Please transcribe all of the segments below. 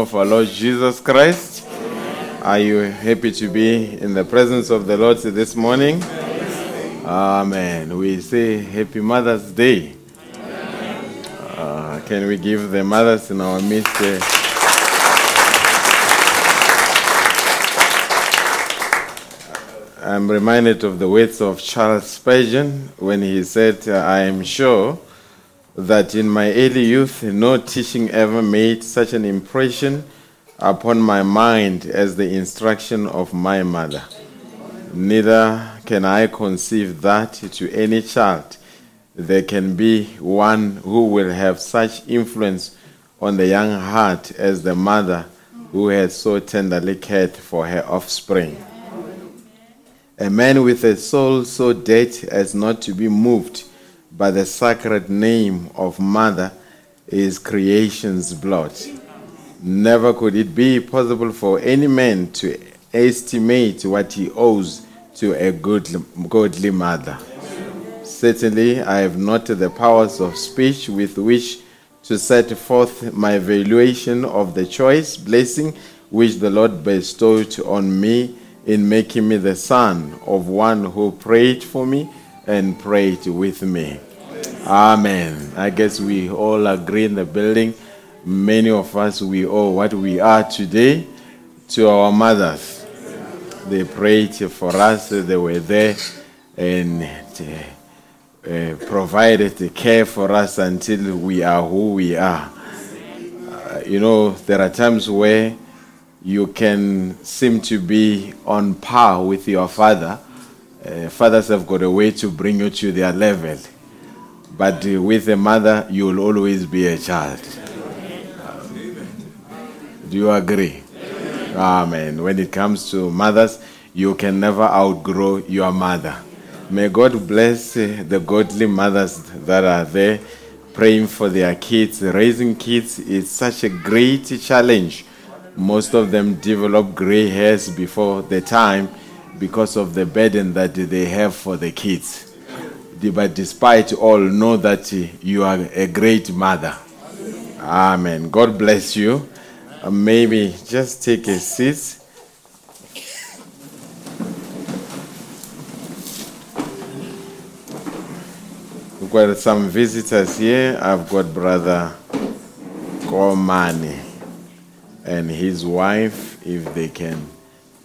Of our Lord Jesus Christ. Are you happy to be in the presence of the Lord this morning? Amen. We say Happy Mother's Day. Uh, can we give the mothers in our midst a I'm reminded of the words of Charles Spurgeon when he said, I am sure that in my early youth no teaching ever made such an impression upon my mind as the instruction of my mother. Neither can I conceive that to any child there can be one who will have such influence on the young heart as the mother who had so tenderly cared for her offspring. A man with a soul so dead as not to be moved by the sacred name of mother is creation's blood. Never could it be possible for any man to estimate what he owes to a good, godly mother. Certainly, I have not the powers of speech with which to set forth my valuation of the choice blessing which the Lord bestowed on me in making me the son of one who prayed for me and prayed with me. Amen. I guess we all agree in the building. Many of us, we owe what we are today to our mothers. They prayed for us, they were there and uh, provided the care for us until we are who we are. Uh, you know, there are times where you can seem to be on par with your father. Uh, fathers have got a way to bring you to their level. But with a mother, you will always be a child. Do you agree? Amen. When it comes to mothers, you can never outgrow your mother. May God bless the godly mothers that are there praying for their kids. Raising kids is such a great challenge. Most of them develop gray hairs before the time because of the burden that they have for the kids. But despite all, know that you are a great mother. Amen. God bless you. Uh, maybe just take a seat. We've got some visitors here. I've got Brother Komani and his wife, if they can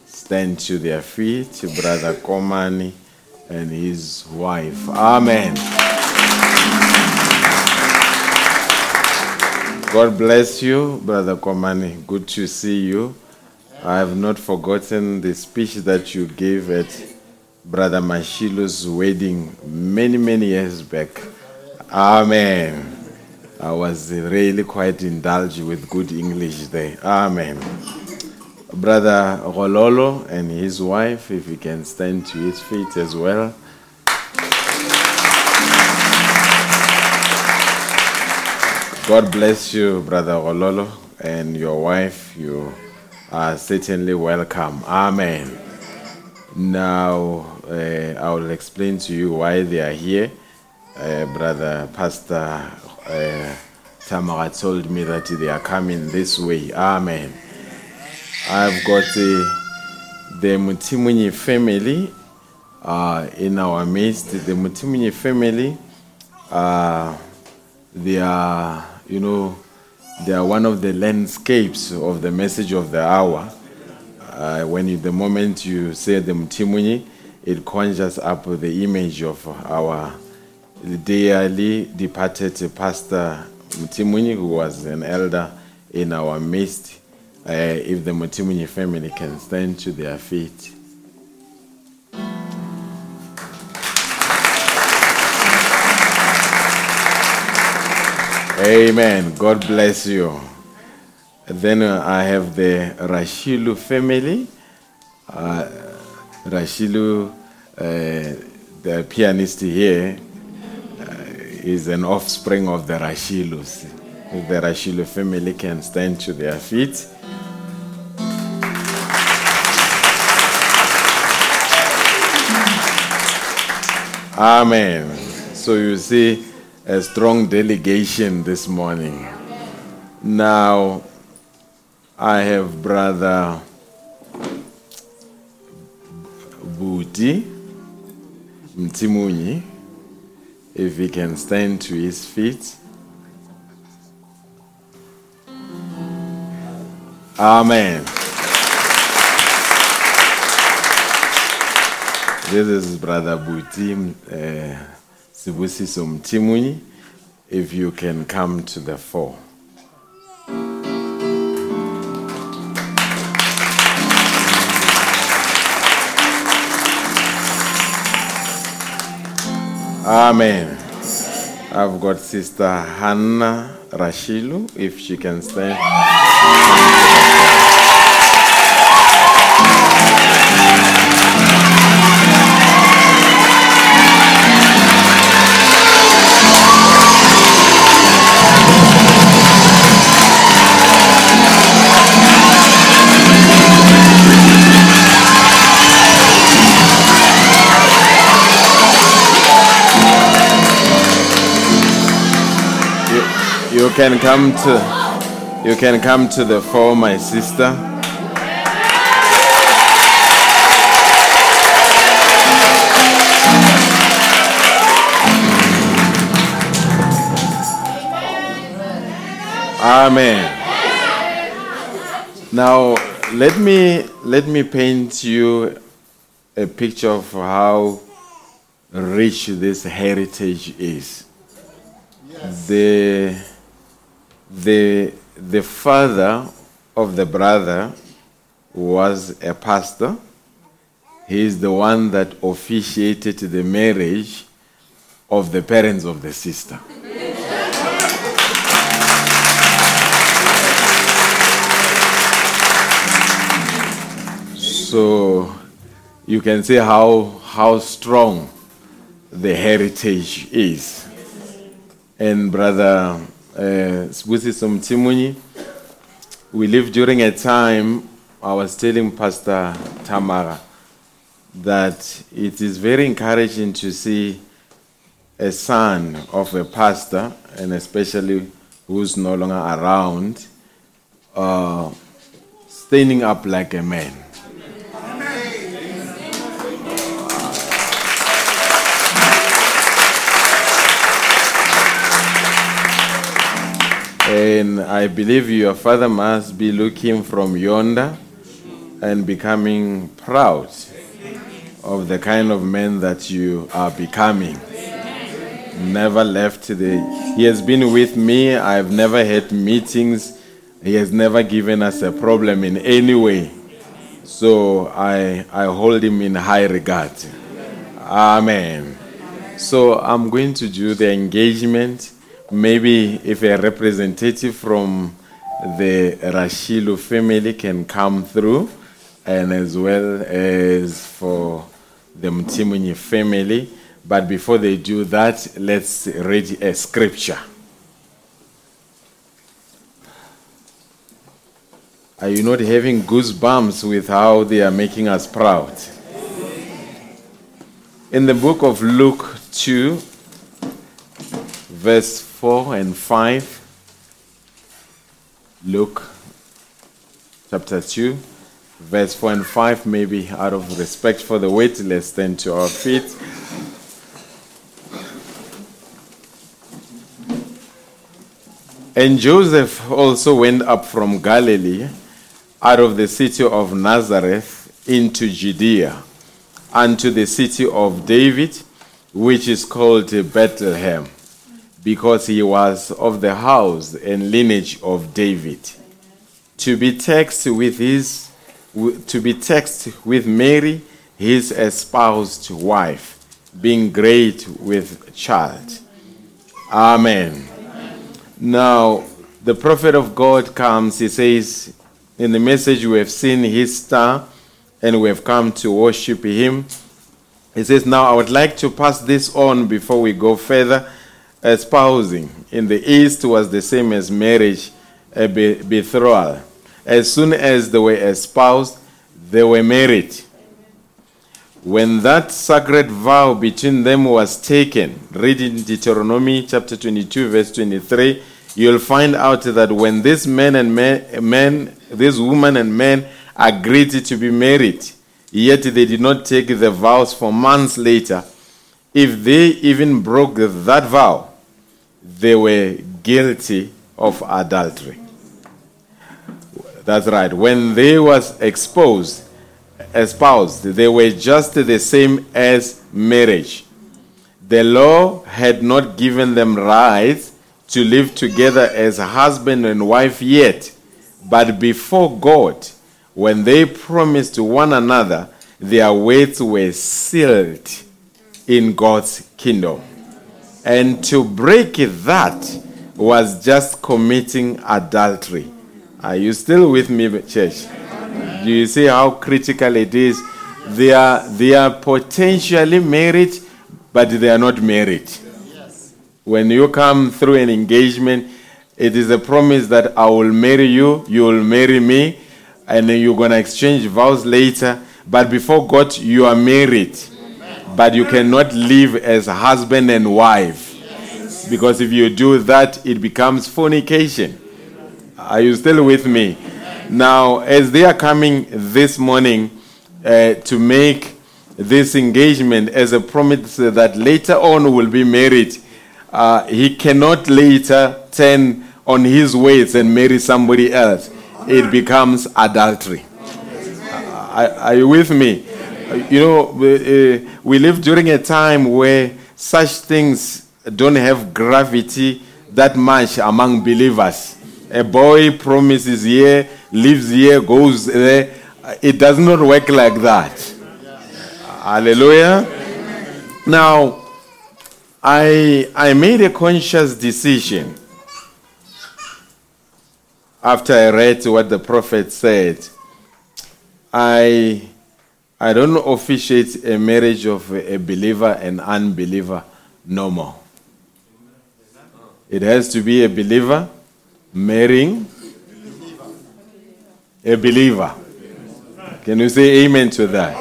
stand to their feet, Brother Komani and his wife. Amen. God bless you, Brother Komani. Good to see you. I have not forgotten the speech that you gave at Brother Mashilo's wedding many, many years back. Amen. I was really quite indulged with good English there. Amen. Brother Rololo and his wife, if he can stand to his feet as well. God bless you, Brother Rololo, and your wife. You are certainly welcome. Amen. Now, uh, I will explain to you why they are here. Uh, Brother Pastor uh, Tamara told me that they are coming this way. Amen. I've got uh, the Mutimunyi family uh, in our midst. The Mutimunyi family, uh, they are, you know, they are one of the landscapes of the message of the hour. Uh, when you, the moment you say the Mutimunyi, it conjures up the image of our dearly departed Pastor Mutimunyi, who was an elder in our midst. Uh, if the Mutimunyi family can stand to their feet. Amen. God bless you. Then uh, I have the Rashilu family. Uh, Rashilu, uh, the pianist here, uh, is an offspring of the Rashilus. The Rashilu family can stand to their feet. Amen. So you see, a strong delegation this morning. Now, I have Brother Buti Mtimunyi, if he can stand to his feet. Amen. This is Brother Buti uh, Sibusiso Mtimunyi. If you can come to the fore. Amen. I've got Sister Hannah Rashilu, if she can stand. Can come to you can come to the fore, my sister. Amen. Now let me let me paint you a picture of how rich this heritage is the the the father of the brother was a pastor. He is the one that officiated the marriage of the parents of the sister. So you can see how how strong the heritage is. And brother Sibusiso Mtimunyi, we lived during a time, I was telling Pastor Tamara that it is very encouraging to see a son of a pastor, and especially who's no longer around, uh, standing up like a man. And I believe your father must be looking from yonder and becoming proud of the kind of man that you are becoming. Never left the. He has been with me. I've never had meetings. He has never given us a problem in any way. So I, I hold him in high regard. Amen. So I'm going to do the engagement. Maybe if a representative from the Rashilu family can come through, and as well as for the Mtimunyi family. But before they do that, let's read a scripture. Are you not having goosebumps with how they are making us proud? In the book of Luke 2, verse 4 and 5, Luke chapter 2, verse 4 and 5, maybe out of respect for the wait, let's stand to our feet. And Joseph also went up from Galilee, out of the city of Nazareth, into Judea, unto the city of David, which is called Bethlehem, because he was of the house and lineage of David, to be taxed with his to be taxed with Mary, his espoused wife, being great with child. Amen. Now, the prophet of God comes, he says, in the message we have seen his star and we have come to worship him. He says, Now I would like to pass this on before we go further. Espousing in the East was the same as marriage, a betrothal. As soon as they were espoused, they were married. when that sacred vow between them was taken, read in Deuteronomy chapter 22, verse 23, you'll find out that when this man and man, man this woman and man agreed to be married, yet they did not take the vows for months later, if they even broke that vow, they were guilty of adultery. That's right. When they was exposed, espoused, they were just the same as marriage. The law had not given them rights to live together as husband and wife yet, but before God, when they promised to one another, their words were sealed in God's kingdom. And to break that was just committing adultery. Are you still with me, church? Do you see how critical it is? They are, they are potentially married, but they are not married. When you come through an engagement, it is a promise that I will marry you, you will marry me, and then you're going to exchange vows later. But before God, you are married. But you cannot live as husband and wife. Because if you do that, it becomes fornication. Are you still with me? Now, as they are coming this morning uh, to make this engagement as a promise that later on will be married, uh, he cannot later turn on his ways and marry somebody else. It becomes adultery. Are, are you with me? You know, we, live during a time where such things don't have gravity that much among believers. A boy promises here, lives here, goes there. It does not work like that. Hallelujah. Now, I, I made a conscious decision after I read what the prophet said. I, I don't officiate a marriage of a believer and unbeliever no more. It has to be a believer marrying a believer. Can you say amen to that?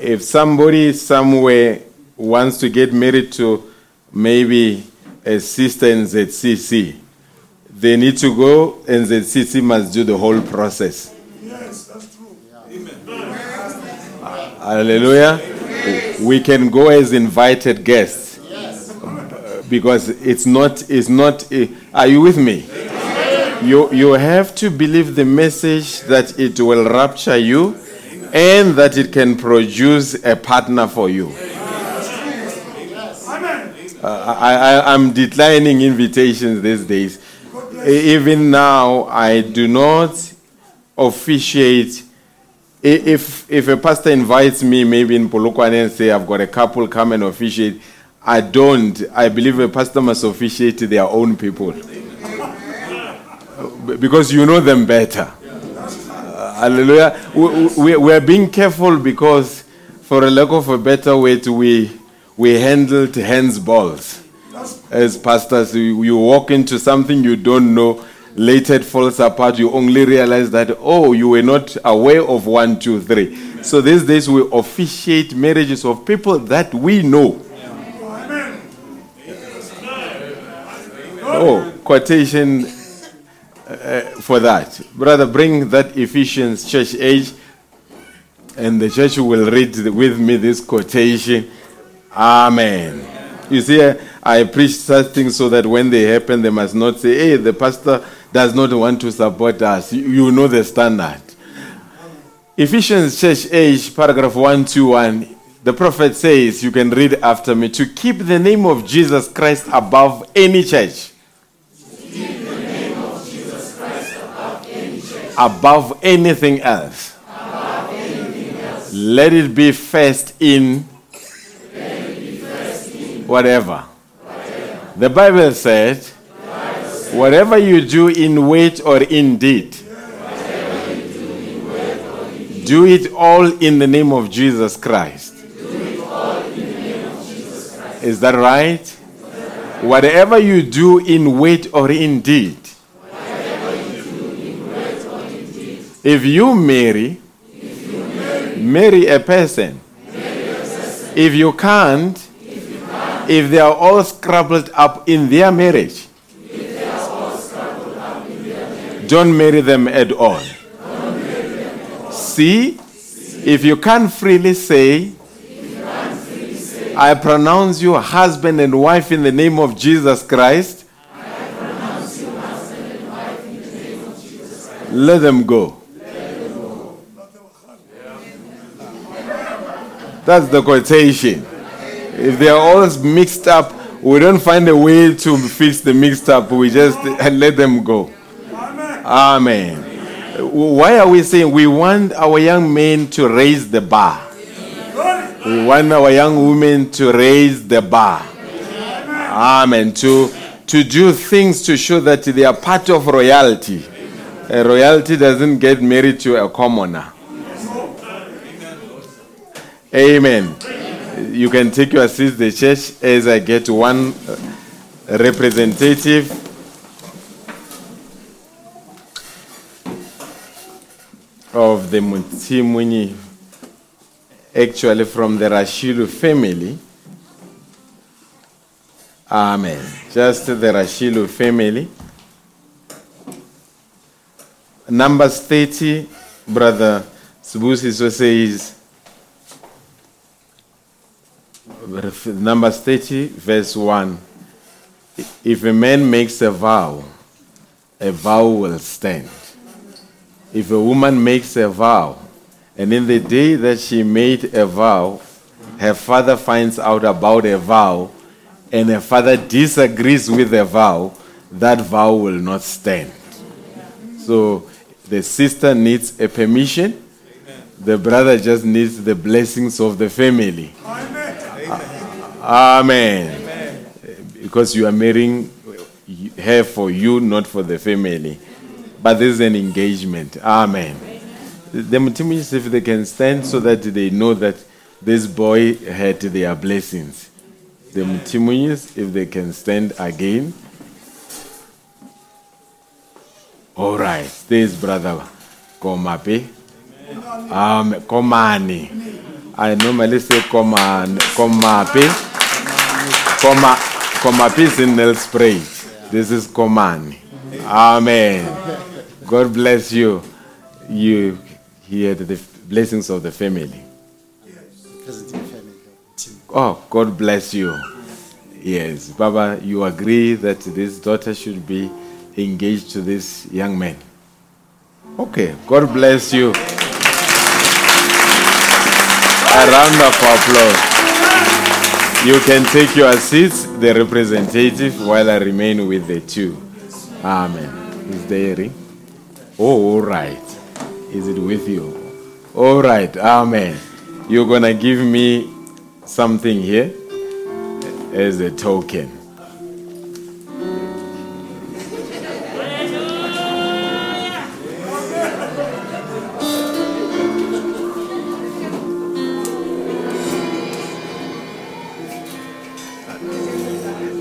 If somebody somewhere wants to get married to maybe a sister in ZCC, they need to go and ZCC must do the whole process. Hallelujah. We can go as invited guests because it's not it's not eh, are you with me you you have to believe the message that it will rapture you and that it can produce a partner for you Uh, I, I, I'm declining invitations these days. Even now, I do not officiate. If, if a pastor invites me, maybe in Polokwane, and say, I've got a couple, come and officiate, I don't. I believe a pastor must officiate their own people. Because you know them better. Uh, hallelujah. We, we, we are being careful because, for a lack of a better word, we, we handled hands balls. As pastors, you walk into something you don't know, later it falls apart. You only realize that, oh, you were not aware of one, two, three. So these days we officiate marriages of people that we know. Amen. Oh, quotation uh, for that. Brother, bring that Ephesians church age, and the church will read with me this quotation. Amen. You see, I preach such things so that when they happen, they must not say, hey, the pastor does not want to support us. You, know the standard. Ephesians church age, paragraph 121. The prophet says, you can read after me, to keep the name of Jesus Christ above any church. above anything else. Let it be first in whatever. The Bible said, whatever you do in word or in deed, do it all in the name of Jesus Christ. Is that right? Whatever you do in word or in deed, if you marry, marry a person If you can't, if they are all scrabbled up in their marriage, don't marry them at all. See, if you can't freely say, I pronounce you husband and wife in the name of Jesus Christ, let them go. That's the quotation. If they are all mixed up, we don't find a way to fix the mixed up. We just let them go. Amen. Why are we saying we want our young men to raise the bar? We want our young women to raise the bar. Amen. To, to do things to show that they are part of royalty. A royalty doesn't get married to a commoner. Amen. You can take your seats, the church, as I get one representative. Of the Mutimuni, actually from the Rashilu family. Amen. Just the Rashilu family. Numbers 30, Brother Sibusiso says, Numbers 30, verse 1. If a man makes a vow, a vow will stand. If a woman makes a vow, and in the day that she made a vow, her father finds out about a vow, and her father disagrees with the vow, that vow will not stand. So the sister needs a permission, the brother just needs the blessings of the family. Amen. Amen. Because you are marrying her for you, not for the family. But this is an engagement. Amen. The Mutimis, if they can stand so that they know that this boy had their blessings. The Mutimis, if they can stand again. All right. This brother Komape. Um, Komani. I normally say Koman, Komape. Koma, Komape is in Nelspruit. This is Komani. Amen. God bless you. You hear the blessings of the family. Oh, God bless you. Yes, Baba, you agree that this daughter should be engaged to this young man. Okay, God bless you. A round of applause. You can take your seats, the representative, while I remain with the two. Amen. Is there a ring? Oh, all right. Is it with you? All right. Amen. You're going to give me something here as a token.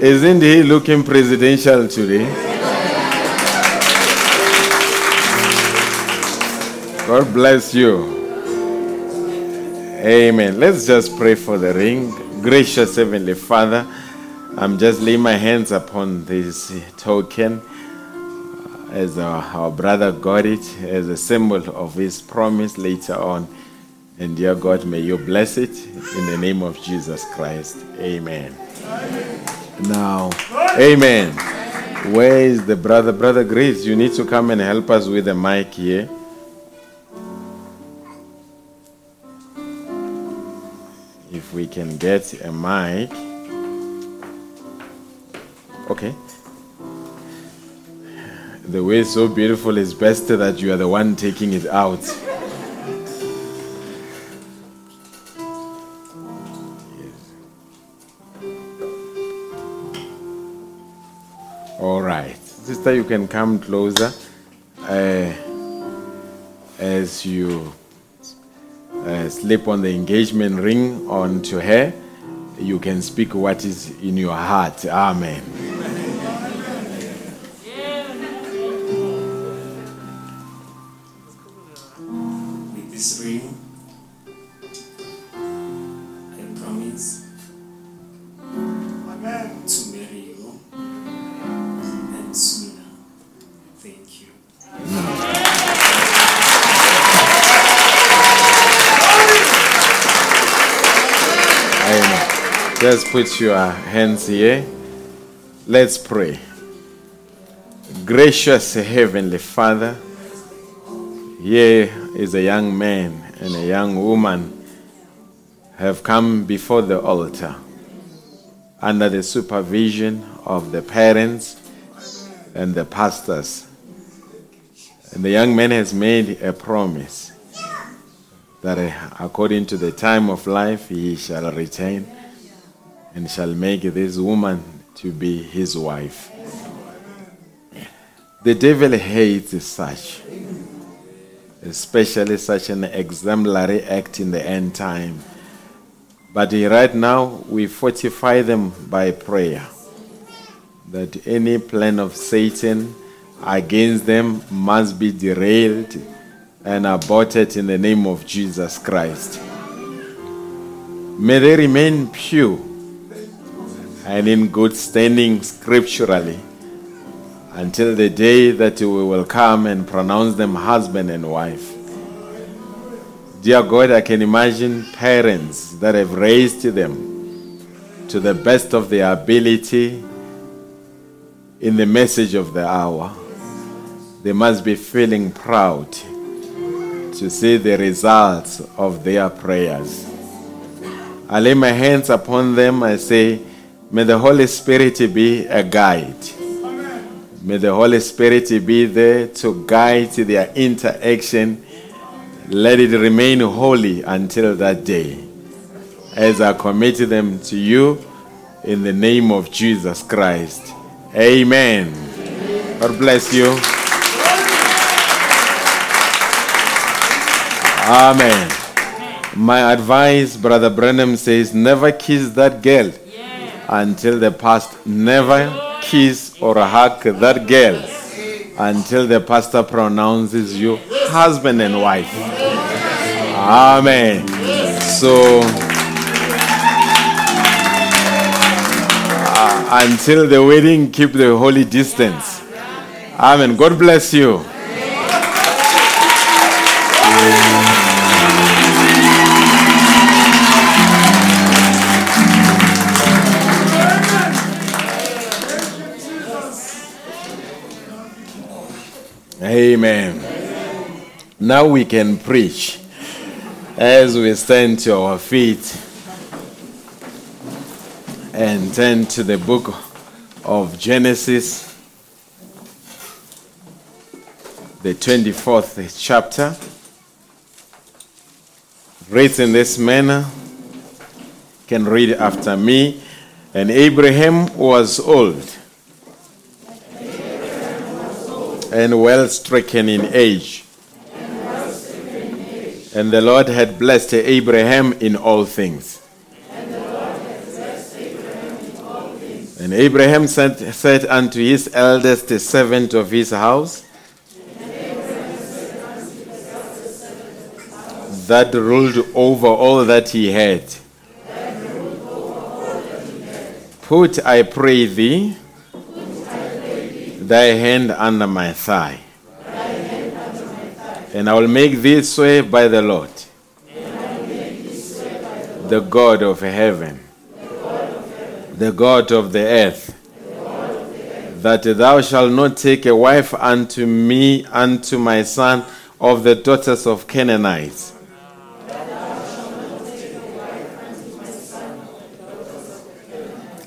Isn't he looking presidential today? God bless you. Amen. Let's just pray for the ring. Gracious Heavenly Father, I'm just laying my hands upon this token uh, as our, our brother got it as a symbol of his promise later on. And dear God, may you bless it in the name of Jesus Christ. Amen. Now, amen. Where is the brother? Brother Grace, you need to come and help us with the mic here. If we can get a mic. Okay. The way so beautiful, is best that you are the one taking it out. All right. Sister, you can come closer uh, as you uh, slip on the engagement ring onto her. You can speak what is in your heart. Amen. Just put your hands here. Let's pray. Gracious Heavenly Father, here is a young man and a young woman have come before the altar under the supervision of the parents and the pastors. And the young man has made a promise that according to the time of life he shall return and shall make this woman to be his wife. The devil hates such, especially such an exemplary act in the end time. But right now, we fortify them by prayer that any plan of Satan against them must be derailed and aborted in the name of Jesus Christ. May they remain pure and in good standing scripturally until the day that we will come and pronounce them husband and wife. Dear God, I can imagine parents that have raised them to the best of their ability in the message of the hour. They must be feeling proud to see the results of their prayers. I lay my hands upon them. I say, May the Holy Spirit be a guide. May the Holy Spirit be there to guide their interaction. Let it remain holy until that day. As I commit them to you in the name of Jesus Christ. Amen. God bless you. Amen. My advice, Brother Branham says, never kiss that girl until the pastor, never kiss or hug that girl until the pastor pronounces you husband and wife. Amen. So, uh, until the wedding, keep the holy distance. Amen. God bless you. Amen. Now we can preach as we stand to our feet and turn to the book of Genesis, the 24th chapter. Reads in this manner, can read after me. And Abraham was old and well stricken in age. And the Lord had blessed Abraham in all things. And Abraham said, said unto his eldest servant of his house, that ruled over all that he had. Put, I pray thee, thy hand under my thigh. And I will make thee swear by the Lord, the God of heaven, the God of the earth, that thou shalt not take a wife unto me, unto my son, of the daughters of Canaanites.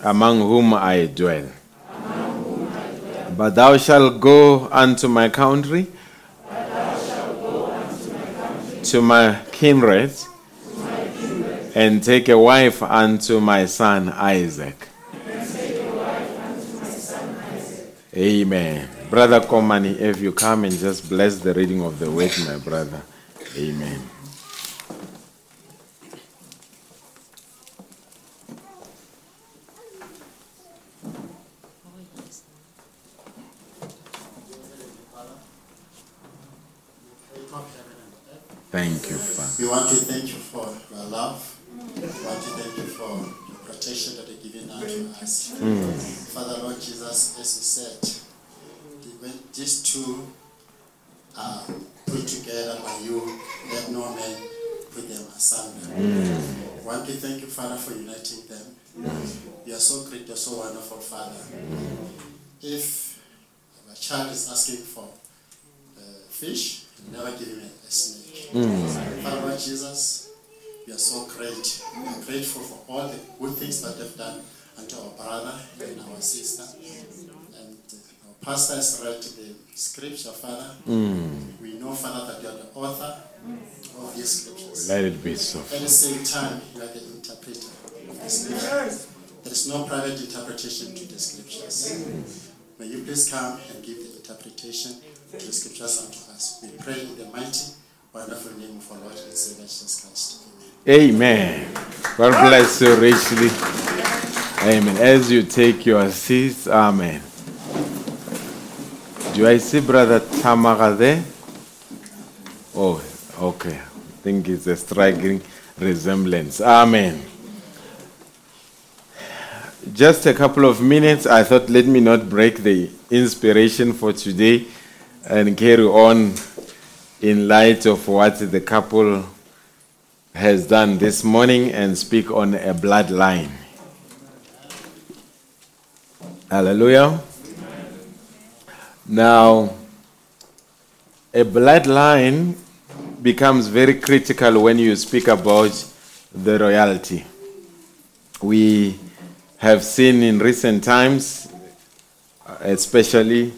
Among whom I dwell. But thou shalt go unto my country, to my kindred, and take a wife unto my son Isaac. Amen. Brother Komani, if you come and just bless the reading of the word, my brother. Amen. Thank you, Father. We want to thank you for your love We want to thank you for your protection that you're giving unto us. Hmm. Father Lord Jesus, as you said, when these two are put together by you, let no man put them asunder. Hmm. I want to thank you, Father, for uniting them. Hmm. You are so great, you're so wonderful, Father. If a child is asking for uh, fish, never give him a, snake. Father Lord Jesus, we are so great. We are grateful for all the good things that they've done unto our brother and our sister. And our pastor has read the scripture, Father. We know, Father, that you are the author of these scriptures. Let it be so. At the same time, you are the interpreter of the scriptures. There is no private interpretation to the scriptures. May you please come and give the interpretation the scriptures unto us. We pray in the mighty, wonderful name of our Lord and Savior Jesus Christ. Amen. God bless you richly. Amen. As you take your seats, Amen. Do I see Brother Tamaga there? Oh, okay. I think it's a striking resemblance. Amen. Just a couple of minutes. I thought, let me not break the inspiration for today and carry on in light of what the couple has done this morning and speak on a bloodline. Hallelujah. Now, a bloodline becomes very critical when you speak about the royalty. We have seen in recent times, especially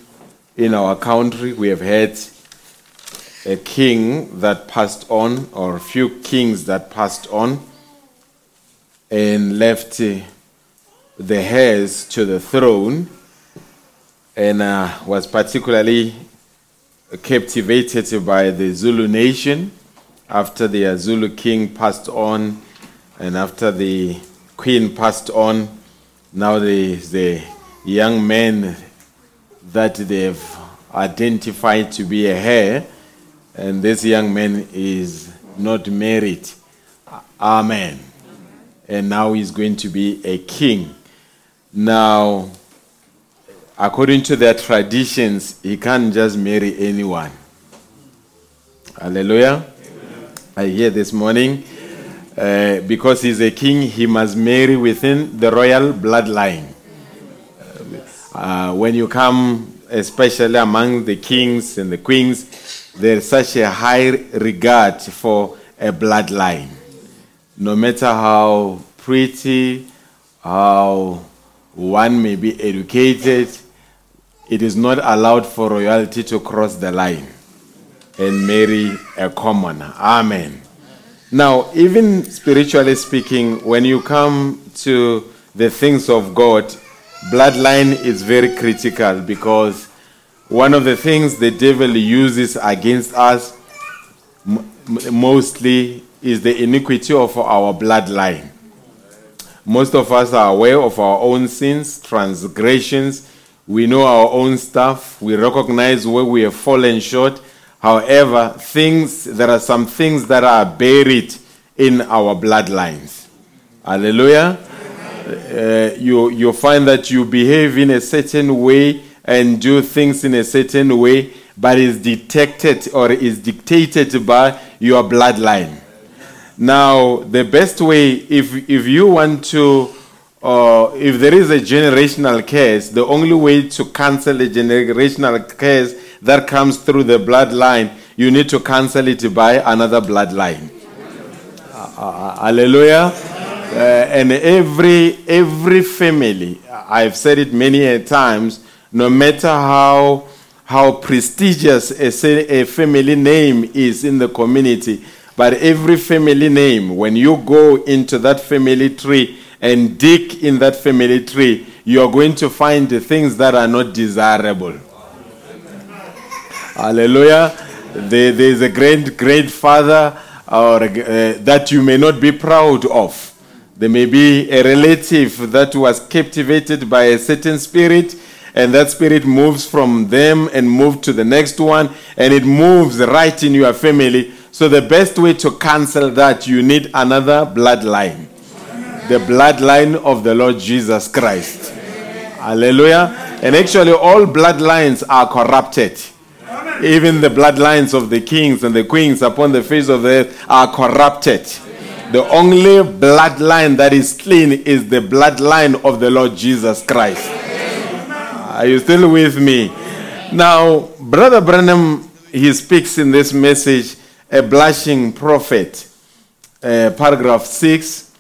in our country, we have had a king that passed on, or a few kings that passed on, and left the heirs to the throne, and uh, was particularly captivated by the Zulu nation after the Zulu king passed on, and after the queen passed on. Now is the young man that they've identified to be a heir, and this young man is not married. Amen. And now he's going to be a king. Now, according to their traditions, he can't just marry anyone. Hallelujah. I hear this morning. Uh, because he's a king, he must marry within the royal bloodline. Uh, when you come, especially among the kings and the queens, there's such a high regard for a bloodline. No matter how pretty, how one may be educated, it is not allowed for royalty to cross the line and marry a commoner. Amen. Now, even spiritually speaking, when you come to the things of God, bloodline is very critical because one of the things the devil uses against us m- mostly is the iniquity of our bloodline. Most of us are aware of our own sins, transgressions. We know our own stuff. We recognize where we have fallen short. However, things there are some things that are buried in our bloodlines. Hallelujah. Uh, you you find that you behave in a certain way and do things in a certain way, but is detected or is dictated by your bloodline. Now, the best way, if, if you want to, uh, if there is a generational curse, the only way to cancel a generational curse that comes through the bloodline, you need to cancel it by another bloodline. Uh, uh, hallelujah. Uh, and every every family, I've said it many a times, no matter how how prestigious a, a family name is in the community, but every family name, when you go into that family tree and dig in that family tree, you are going to find things that are not desirable. Hallelujah. There, there is a great grandfather or, uh, that you may not be proud of. There may be a relative that was captivated by a certain spirit, and that spirit moves from them and moves to the next one, and it moves right in your family So the best way to cancel that, you need another bloodline. The bloodline of the Lord Jesus Christ. Hallelujah. And actually, all bloodlines are corrupted. Even the bloodlines of the kings and the queens upon the face of the earth are corrupted. The only bloodline that is clean is the bloodline of the Lord Jesus Christ. Are you still with me? Now, Brother Branham, he speaks in this message, a blushing prophet, uh, paragraph 6.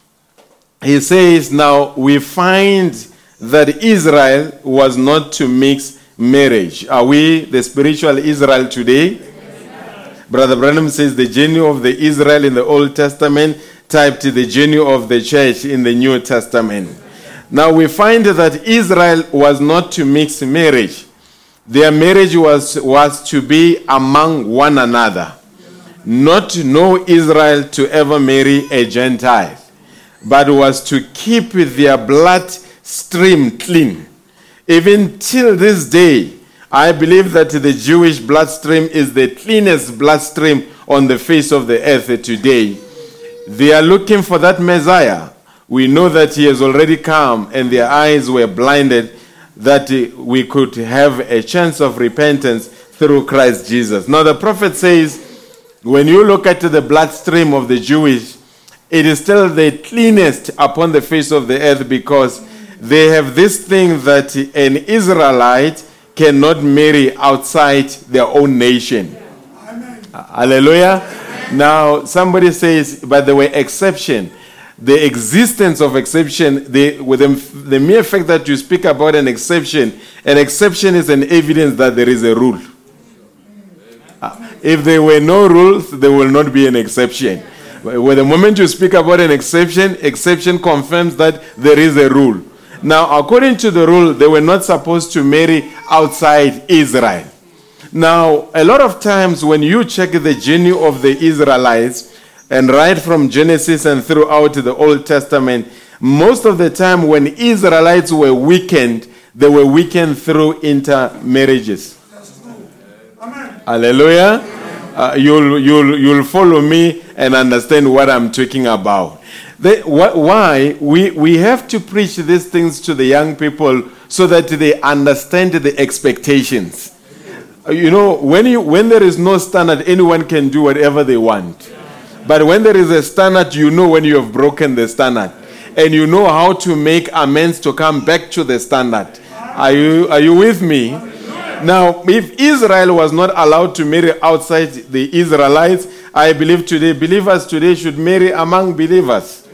He says, Now we find that Israel was not to mix marriage. Are we the spiritual Israel today? Brother Branham says the journey of the Israel in the Old Testament typed the journey of the church in the New Testament. Now we find that Israel was not to mix marriage. Their marriage was, was to be among one another. Not no Israel to ever marry a Gentile, but was to keep their blood stream clean. Even till this day, I believe that the Jewish bloodstream is the cleanest bloodstream on the face of the earth today. They are looking for that Messiah. We know that he has already come and their eyes were blinded that uh, we could have a chance of repentance through Christ Jesus. Now, the prophet says, when you look at the bloodstream of the Jewish, it is still the cleanest upon the face of the earth because they have this thing that an Israelite cannot marry outside their own nation. Hallelujah. Now, somebody says, by the way, exception. The existence of exception, the, with the, the mere fact that you speak about an exception, an exception is an evidence that there is a rule. Uh, If there were no rules, there will not be an exception. With the moment you speak about an exception, exception confirms that there is a rule. Now, according to the rule, they were not supposed to marry outside Israel. Now, a lot of times when you check the journey of the Israelites, and right from Genesis and throughout the Old Testament, most of the time when Israelites were weakened, they were weakened through intermarriages. Hallelujah. Uh, you'll, you'll, you'll follow me and understand what I'm talking about. They, wh- why? We, we have to preach these things to the young people so that they understand the expectations. Uh, You know, when, you, when there is no standard, anyone can do whatever they want. But when there is a standard, you know when you have broken the standard. And you know how to make amends to come back to the standard. Are you, are you with me? Now, if Israel was not allowed to marry outside the Israelites, I believe today, believers today should marry among believers.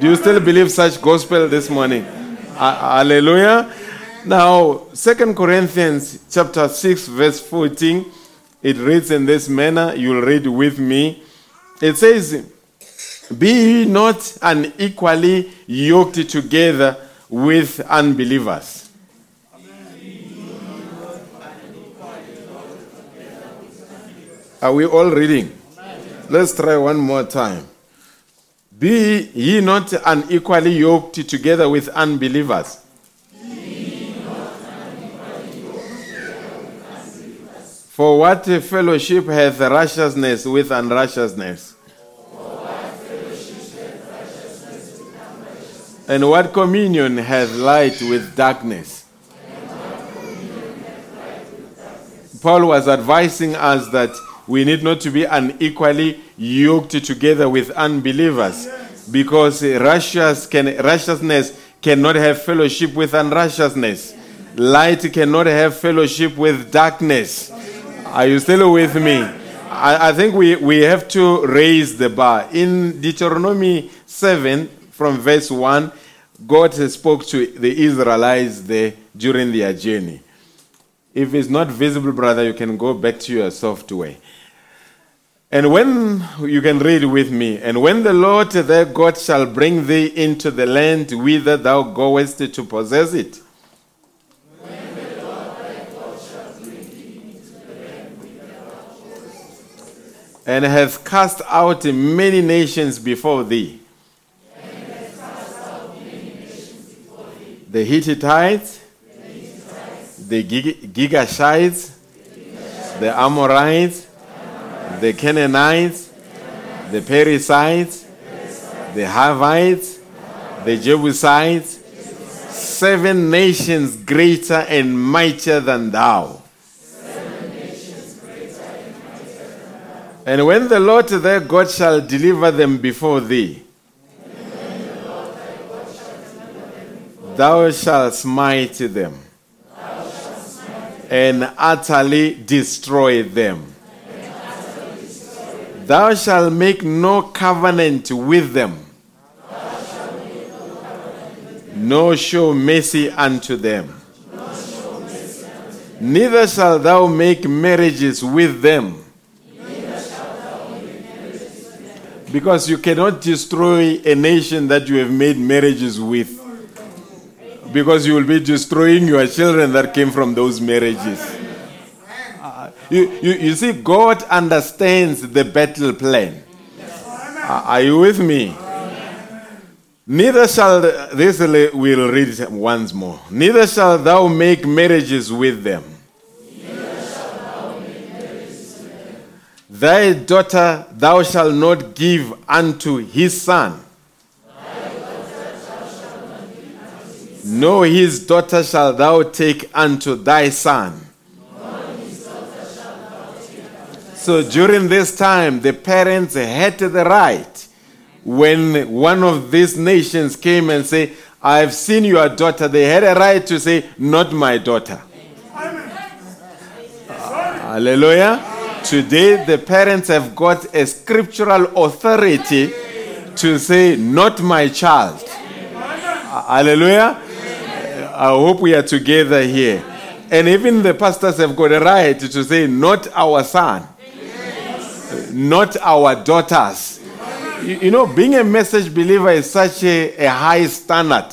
Do you still believe such gospel this morning? Ha- Hallelujah. Now, Second Corinthians chapter 6, verse 14, it reads in this manner. You'll read with me. It says, Be ye not unequally yoked together with unbelievers. Are we all reading? Let's try one more time. Be ye not unequally yoked together with unbelievers. For what fellowship hath righteousness with unrighteousness? And what communion hath light with darkness? Paul was advising us that we need not to be unequally yoked together with unbelievers because righteous can, righteousness cannot have fellowship with unrighteousness. Light cannot have fellowship with darkness. Are you still with me? I, I think we, we have to raise the bar. In Deuteronomy 7, from verse 1, God spoke to the Israelites there during their journey. If it's not visible, brother, you can go back to your software. And when you can read with me, and when the Lord thy God shall bring thee into the land whither thou goest to possess it, and hath cast out many nations before thee. The Hittites, the Gig- Gigashites, the Amorites, the Canaanites, the Perizzites, the Hivites, the Jebusites, seven nations greater and mightier than thou. And when the Lord their God shall deliver them before thee, thou shalt smite them and utterly destroy them. Thou shalt make no covenant with them, nor show mercy unto them. Neither shalt thou make marriages with them. Because you cannot destroy a nation that you have made marriages with. Because you will be destroying your children that came from those marriages. Uh, you, you, you see, God understands the battle plan. Uh, are you with me? Neither shall this we'll read once more. Neither shall thou make marriages with them. Thy daughter thou shalt not give unto his son. No, his daughter shalt thou take unto thy son. So during this time, the parents had the right when one of these nations came and say, I've seen your daughter, they had a right to say, Not my daughter. Hallelujah. Today, the parents have got a scriptural authority to say, Not my child. Hallelujah. I hope we are together here. And even the pastors have got a right to say, Not our son, not our daughters. You, know, being a message believer is such a, a high standard.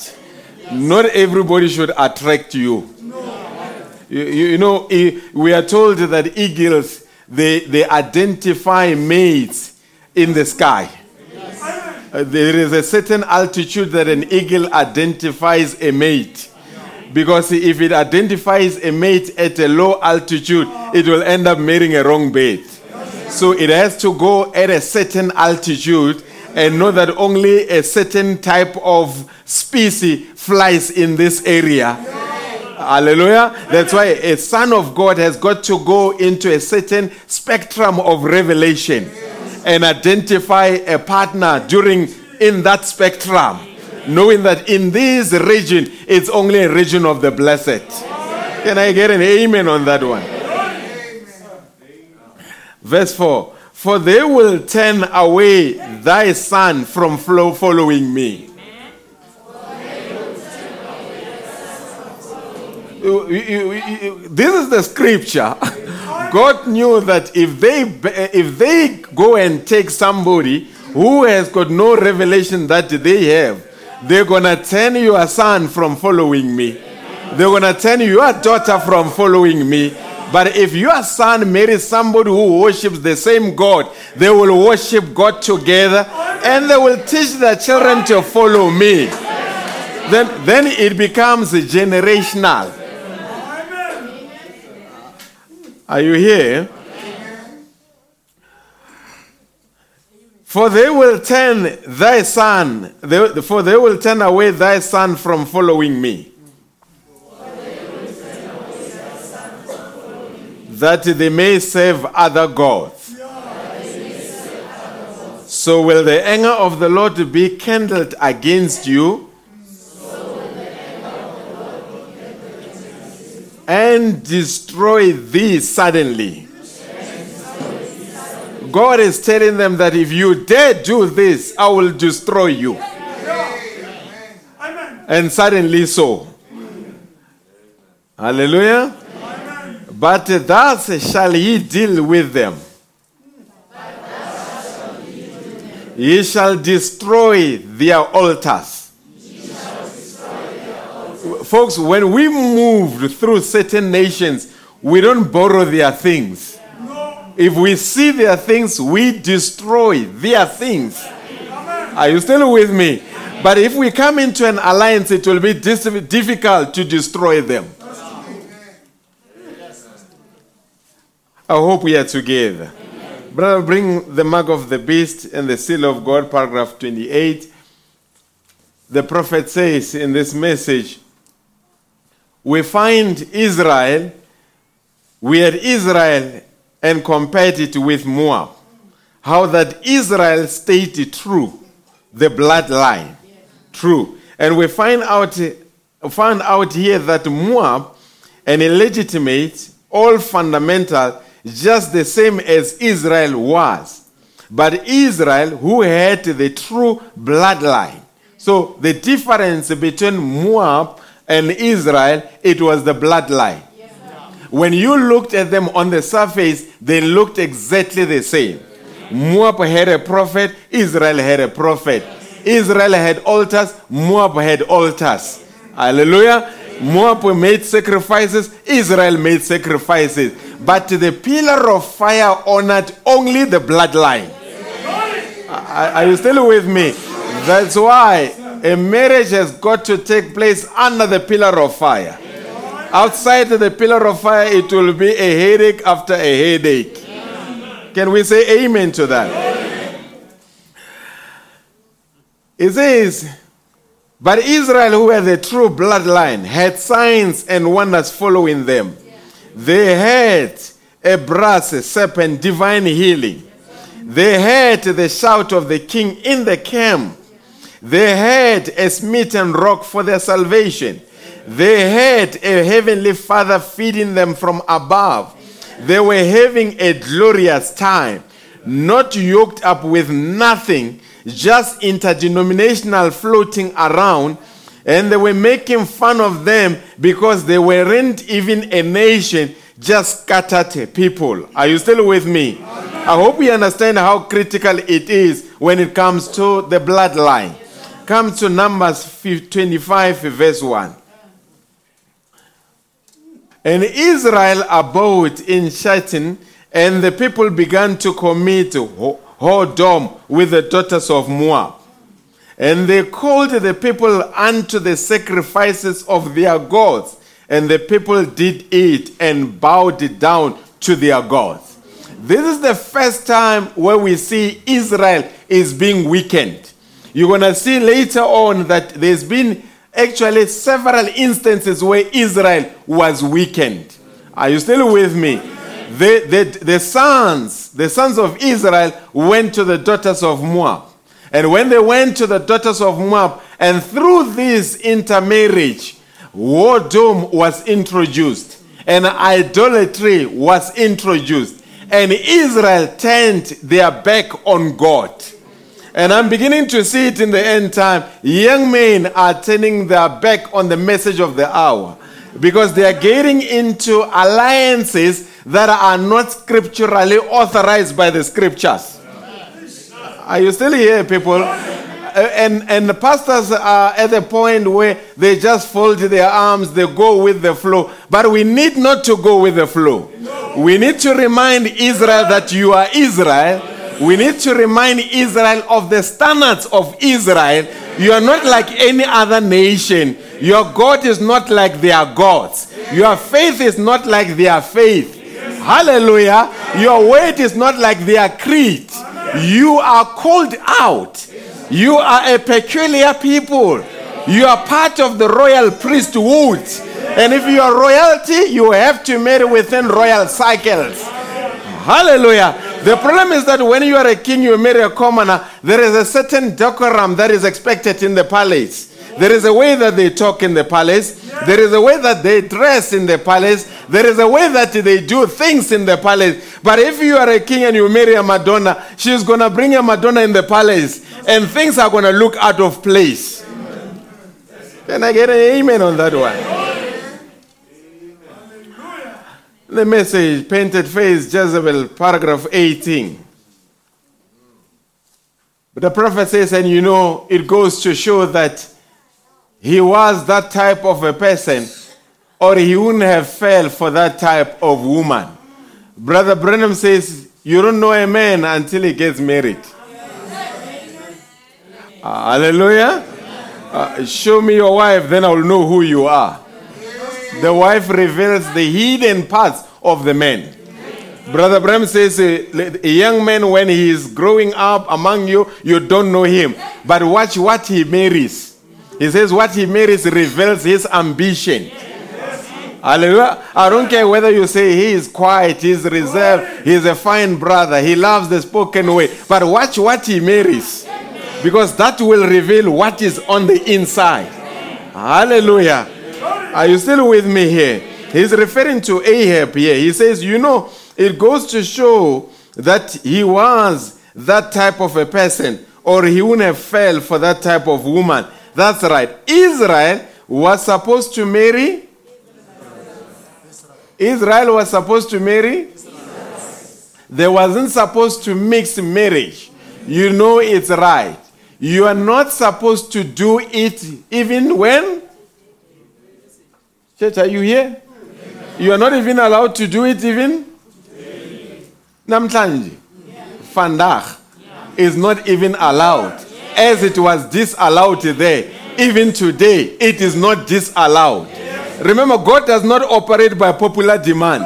Not everybody should attract. You, you, you know, we are told that eagles they, they identify mates in the sky. Uh, there is a certain altitude that an eagle identifies a mate. Because if it identifies a mate at a low altitude, it will end up marrying a wrong bird. So it has to go at a certain altitude and know that only a certain type of species flies in this area. Hallelujah. That's why a son of God has got to go into a certain spectrum of revelation and identify a partner during in that spectrum, knowing that in this region it's only a region of the blessed. Can I get an amen on that one? Verse 4 For they will turn away thy son from following me. This is the scripture. God knew that if they if they go and take somebody who has got no revelation that they have, they're gonna turn your son from following me. They're gonna turn your daughter from following me. But if your son marries somebody who worships the same God, they will worship God together and they will teach their children to follow me. Then, then it becomes generational. Are you here? For they will turn thy son, for they will turn away thy son from following me. That they may serve other gods. So will the anger of the Lord be kindled against you? And destroy thee suddenly. God is telling them that if you dare do this, I will destroy you. And suddenly so. Hallelujah. But thus shall he deal with them. He shall destroy their altars. Folks, when we move through certain nations, we don't borrow their things. If we see their things, we destroy their things. Are you still with me? But if we come into an alliance, it will be difficult to destroy them. I hope we are together. Brother, bring the mark of the beast and the seal of God, paragraph 28. The prophet says in this message, we find Israel, we had Israel and compared it with Moab. How that Israel stayed true, the bloodline, true. And we find out, find out here that Moab, an illegitimate, all fundamental, just the same as Israel was. But Israel, who had the true bloodline. So the difference between Moab and Israel, it was the bloodline. When you looked at them on the surface, they looked exactly the same. Moab had a prophet, Israel had a prophet. Israel had altars, Moab had altars. Hallelujah. Moab made sacrifices, Israel made sacrifices. But the pillar of fire honored only the bloodline. Are are you still with me? That's why a marriage has got to take place under the pillar of fire. Outside the pillar of fire, it will be a headache after a headache. Can we say amen to that? It says, But Israel, who had the true bloodline, had signs and wonders following them. They had a brass serpent, divine healing. They had the shout of the king in the camp. They had a smitten rock for their salvation. They had a heavenly Father feeding them from above. They were having a glorious time, not yoked up with nothing, just interdenominational floating around. And they were making fun of them because they weren't even a nation, just scattered people. Are you still with me? I hope you understand how critical it is when it comes to the bloodline. Come to Numbers 25, verse 1. And Israel abode in Shittim, and the people began to commit whoredom with the daughters of Moab. And they called the people unto the sacrifices of their gods, and the people did it and bowed down to their gods. This is the first time where we see Israel is being weakened. You're going to see later on that there's been actually several instances where Israel was weakened. Are you still with me? The, the, the sons, the sons of Israel went to the daughters of Moab. And when they went to the daughters of Moab, and through this intermarriage, whoredom was introduced, and idolatry was introduced, and Israel turned their back on God. And I'm beginning to see it in the end time. Young men are turning their back on the message of the hour because they are getting into alliances that are not scripturally authorized by the scriptures. Are you still here, people? Uh, And, and the pastors are at the point where they just fold their arms, they go with the flow. But we need not to go with the flow. We need to remind Israel that you are Israel. We need to remind Israel of the standards of Israel. You are not like any other nation. Your God is not like their gods. Your faith is not like their faith. Hallelujah. Your weight is not like their creed. You are called out. You are a peculiar people. You are part of the royal priesthood. And if you are royalty, you have to marry within royal cycles. Hallelujah. The problem is that when you are a king, you marry a commoner, there is a certain decorum that is expected in the palace. There is a way that they talk in the palace. There is a way that they dress in the palace. There is a way that they do things in the palace. But if you are a king and you marry a Madonna, she's going to bring a Madonna in the palace and things are going to look out of place. Can I get an amen on that one? The message, painted face, Jezebel, paragraph 18. But the prophet says, and you know, it goes to show that he was that type of a person, or he wouldn't have fell for that type of woman. Brother Branham says, You don't know a man until he gets married. Uh, hallelujah. Uh, show me your wife, then I'll know who you are. The wife reveals the hidden parts of the man. Brother Branham says uh, a young man, when he is growing up among you, you don't know him. But watch what he marries. He says what he marries reveals his ambition. Hallelujah. I don't care whether you say he is quiet, he's reserved, he's a fine brother, he loves the spoken way. But watch what he marries. Because that will reveal what is on the inside. Hallelujah. Are you still with me here? He's referring to Ahab here. He says, You know, it goes to show that he was that type of a person, or he wouldn't have fell for that type of woman. That's right. Israel was supposed to marry. Israel was supposed to marry. They wasn't supposed to mix marriage. You know it's right. You are not supposed to do it even when? Church, are you here? You are not even allowed to do it even? Namhlanje. Vandaag is not even allowed. As it was disallowed there, even today, it is not disallowed. Remember, God does not operate by popular demand.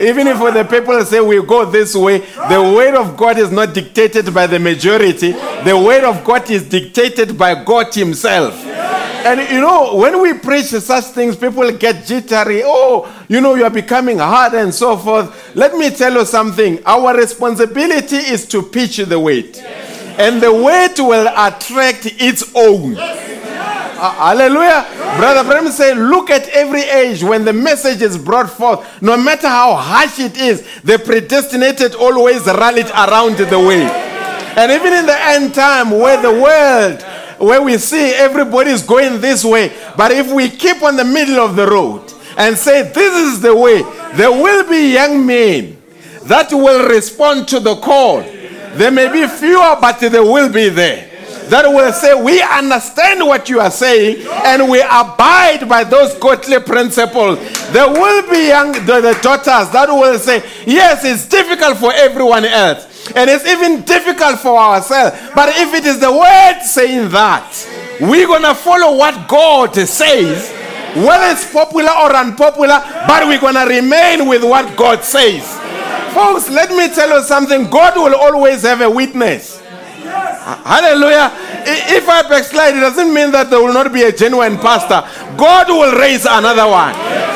Even if the people say we go this way, the word of God is not dictated by the majority. The word of God is dictated by God Himself. And you know, when we preach such things, people get jittery. Oh, you know, you are becoming hard and so forth. Let me tell you something. Our responsibility is to pitch the weight. And the weight will attract its own. Uh, hallelujah. Brother Branham said, look at every age when the message is brought forth, no matter how harsh it is, the predestinated always rallied around the way. And even in the end time, where the world, where we see everybody is going this way, but if we keep on the middle of the road and say, this is the way, there will be young men that will respond to the call. There may be fewer, but they will be there that will say, We understand what you are saying and we abide by those godly principles. There will be young the, the daughters that will say, Yes, it's difficult for everyone else. And it's even difficult for ourselves. But if it is the word saying that, we're going to follow what God says, whether it's popular or unpopular, but we're going to remain with what God says. Folks, let me tell you something God will always have a witness. Hallelujah. If I backslide, it doesn't mean that there will not be a genuine pastor. God will raise another one.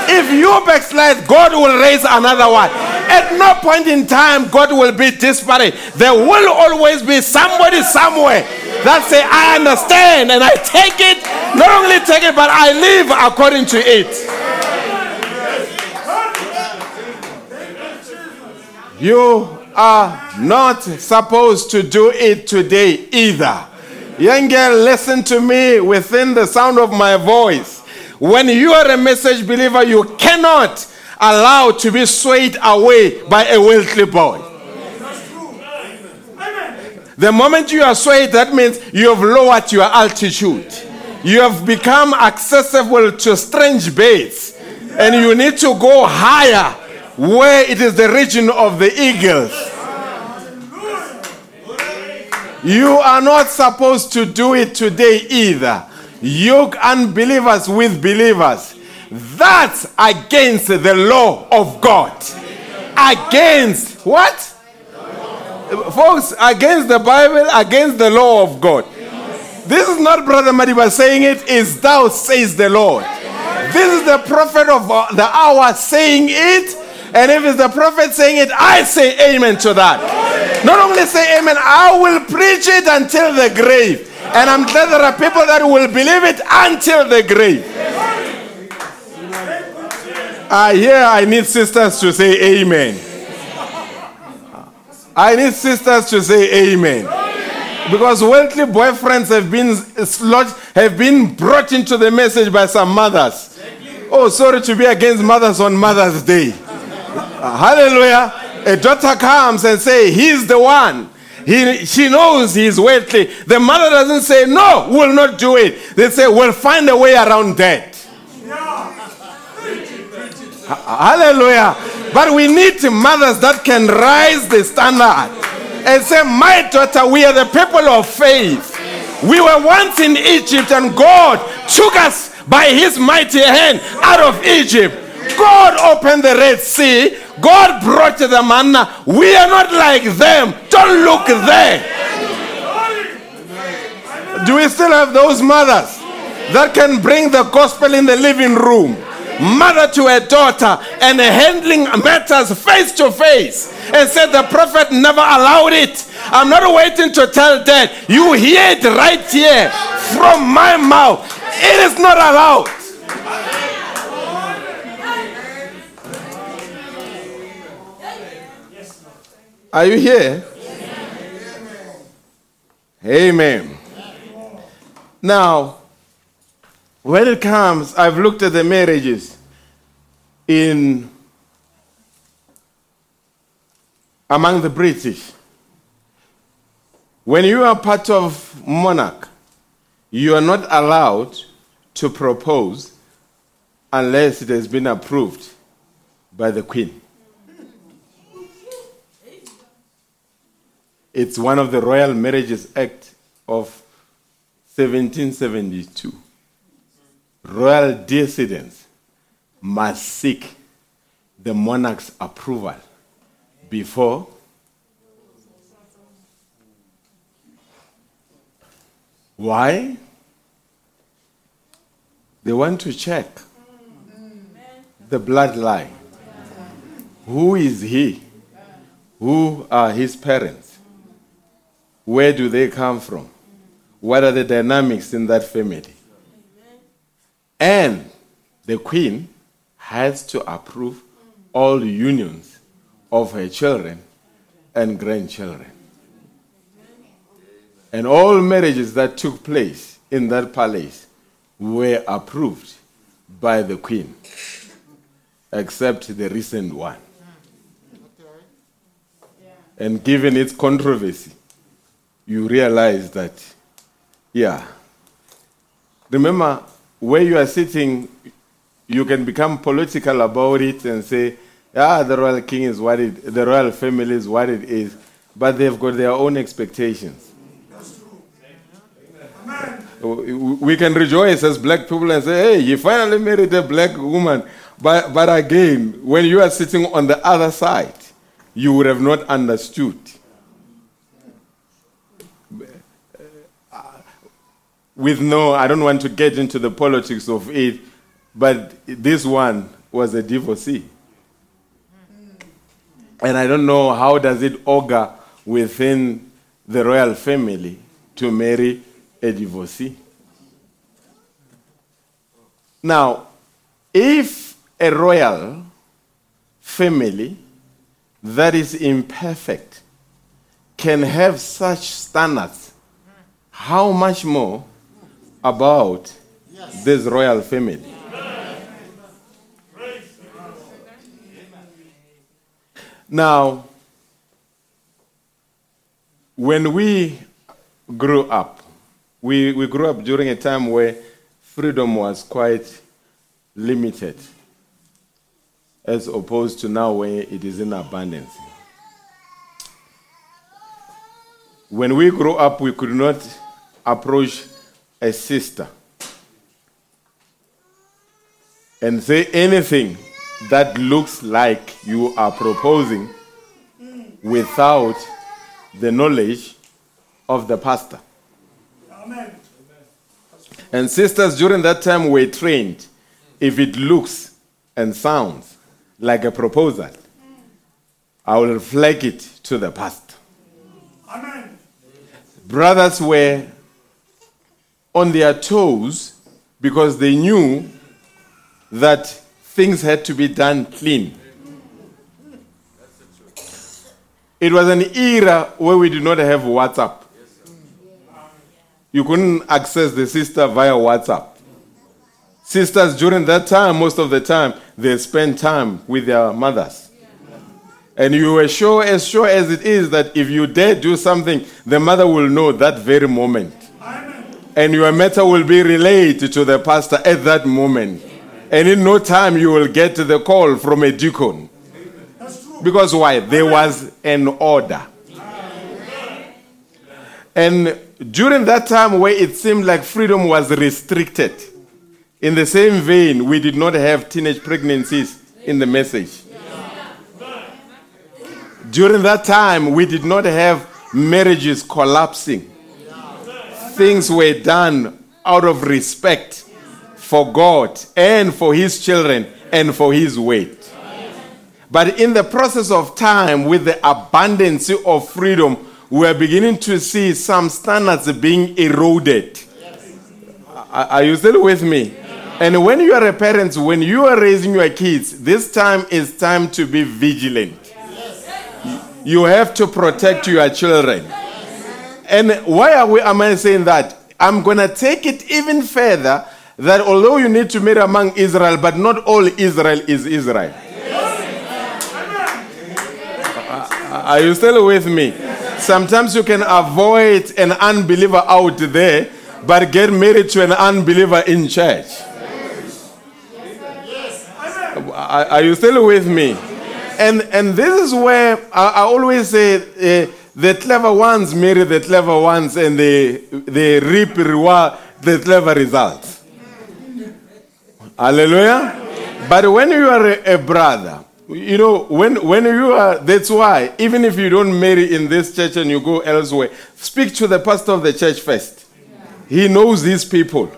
If you backslide, God will raise another one. At no point in time, God will be disparate. There will always be somebody somewhere that say, I understand and I take it. Not only take it, but I live according to it. You are not supposed to do it today either. Young girl, listen to me within the sound of my voice. When you are a message believer, you cannot allow to be swayed away by a wealthy boy. The moment you are swayed, that means you have lowered your altitude. You have become accessible to strange baits, And you need to go higher where it is the region of the eagles. You are not supposed to do it today either. Yoke unbelievers with believers. That's against the law of God. Against what? Folks, against the Bible, against the law of God. This is not Brother Madiba saying it, is thou says the Lord. This is the prophet of uh, the hour saying it. And if it's the prophet saying it, I say amen to that. Not only say amen, I will preach it until the grave. And I'm glad there are people that will believe it until the grave. I hear I need sisters to say amen. I need sisters to say amen. Because wealthy boyfriends have been have been brought into the message by some mothers. Oh, sorry to be against mothers on Mother's Day. Uh, hallelujah. A daughter comes and say, He's the one. He, she knows he's wealthy. The mother doesn't say, No, we'll not do it. They say, We'll find a way around that. Hallelujah. But we need mothers that can rise the standard and say, My daughter, we are the people of faith. We were once in Egypt, and God took us by his mighty hand out of Egypt. God opened the Red Sea. God brought the manna. We are not like them. Don't look there. Do we still have those mothers that can bring the gospel in the living room? Mother to a daughter and handling matters face to face and said the prophet never allowed it. I'm not waiting to tell dad. You hear it right here from my mouth. It is not allowed. Are you here? Amen. Now, when it comes, I've looked at the marriages in among the British. When you are part of monarch, you are not allowed to propose unless it has been approved by the Queen. It's one of the Royal Marriages Act of 1772. Royal descendants must seek the monarch's approval before why? They want to check the bloodline. Who is he? Who are his parents where do they come from what are the dynamics in that family and the queen has to approve all unions of her children and grandchildren. And all marriages that took place in that palace were approved by the queen, except the recent one. And given its controversy, you realize that, yeah. Remember, where you are sitting, you can become political about it and say, ah, the royal king is what it, the royal family is what it is, but they've got their own expectations. that's true We can rejoice as black people and say, hey, you finally married a black woman. But, but again, when you are sitting on the other side, you would have not understood. With no, I don't want to get into the politics of it, but this one was a divorcee. And I don't know how does it augur within the royal family to marry a divorcee. Now, if a royal family that is imperfect can have such standards, how much more about this royal family. Now, when we grew up, we, we grew up during a time where freedom was quite limited, as opposed to now where it is in abundance. When we grew up, we could not approach a sister and say anything that looks like you are proposing without the knowledge of the pastor. Amen. And sisters during that time were trained if it looks and sounds like a proposal, I will flag it to the pastor. Amen. Brothers were on their toes because they knew that things had to be done clean. It was an era where we did not have WhatsApp. You couldn't access the sister via WhatsApp. Sisters during that time, most of the time, they spend time with their mothers. And you were sure, as sure as it is, that if you dare do something, the mother will know that very moment. And your matter will be relayed to the pastor at that moment. And in no time, you will get the call from a deacon. Because why? There was an order. And during that time where it seemed like freedom was restricted, In the same vein, we did not have teenage pregnancies in the message. During that time, we did not have marriages collapsing. Things were done out of respect for God and for His children and for His weight. But in the process of time, with the abundance of freedom, we are beginning to see some standards being eroded. Are you still with me? And when you are a parent, when you are raising your kids, this time is time to be vigilant. You have to protect your children. And why are we, am I saying that? I'm going to take it even further that although you need to marry among Israel, but not all Israel is Israel. Are you still with me? Sometimes you can avoid an unbeliever out there, but get married to an unbeliever in church. Are are you still with me? And and this is where I, I always say uh, the clever ones marry the clever ones, and they they reap reward the clever results. Hallelujah. But when you are a, a brother, you know, when, when you are, that's why, even if you don't marry in this church and you go elsewhere, speak to the pastor of the church first. He knows these people,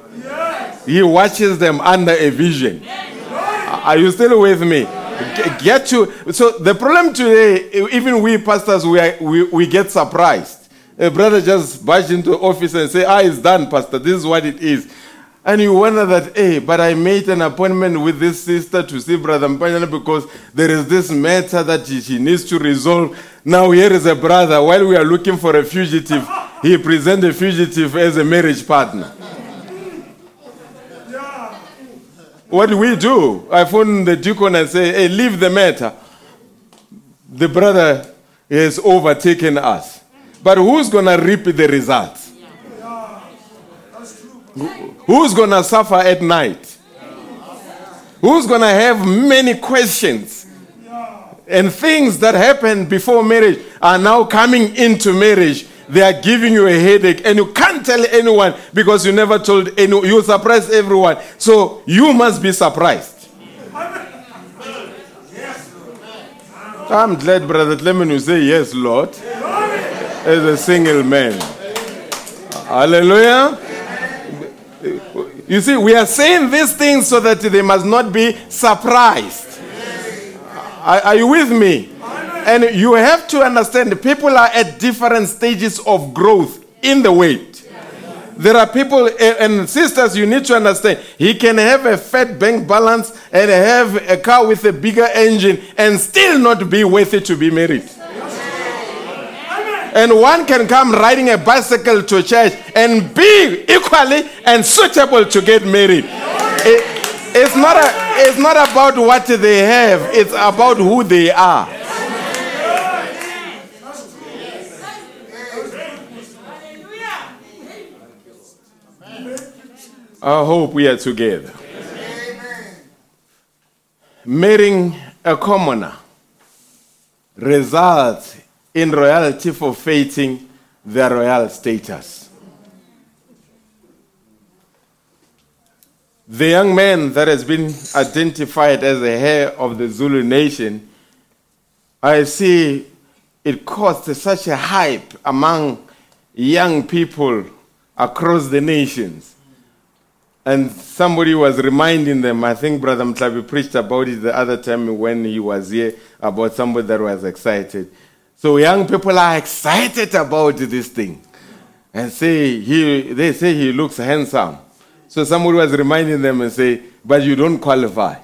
he watches them under a vision. Are you still with me? Get to so the problem today, even we pastors, we, are, we, we get surprised. A brother just barge into the office and say, "Ah, it's done, pastor. This is what it is." And you wonder that, hey, but I made an appointment with this sister to see Brother Mpanyana because there is this matter that she needs to resolve. Now here is a brother. While we are looking for a fugitive, he presents a fugitive as a marriage partner. What do we do? I phone the deacon and say, hey, leave the matter. The brother has overtaken us. But who's going to reap the results? Who's going to suffer at night? Who's going to have many questions? And things that happened before marriage are now coming into marriage. They are giving you a headache, and you can't tell anyone because you never told anyone. You surprise everyone. So you must be surprised. I'm glad, Brother Clement, you say yes, Lord, as a single man. Hallelujah. You see, we are saying these things so that they must not be surprised. Are, are you with me? And you have to understand people are at different stages of growth in the weight. There are people eh, and sisters, you need to understand. He can have a fat bank balance and have a car with a bigger engine and still not be worthy to be married. And one can come riding a bicycle to church and be equally and suitable to get married. It- it's, not a, it's not about what they have, it's about who they are. I hope we are together. Marrying a commoner results in royalty forfeiting their royal status. The young man that has been identified as the heir of the Zulu nation, I see it caused such a hype among young people across the nations. And somebody was reminding them, I think Brother Mtlabi preached about it the other time when he was here, about somebody that was excited. So young people are excited about this thing. And say he, they say he looks handsome. So somebody was reminding them and say, but you don't qualify.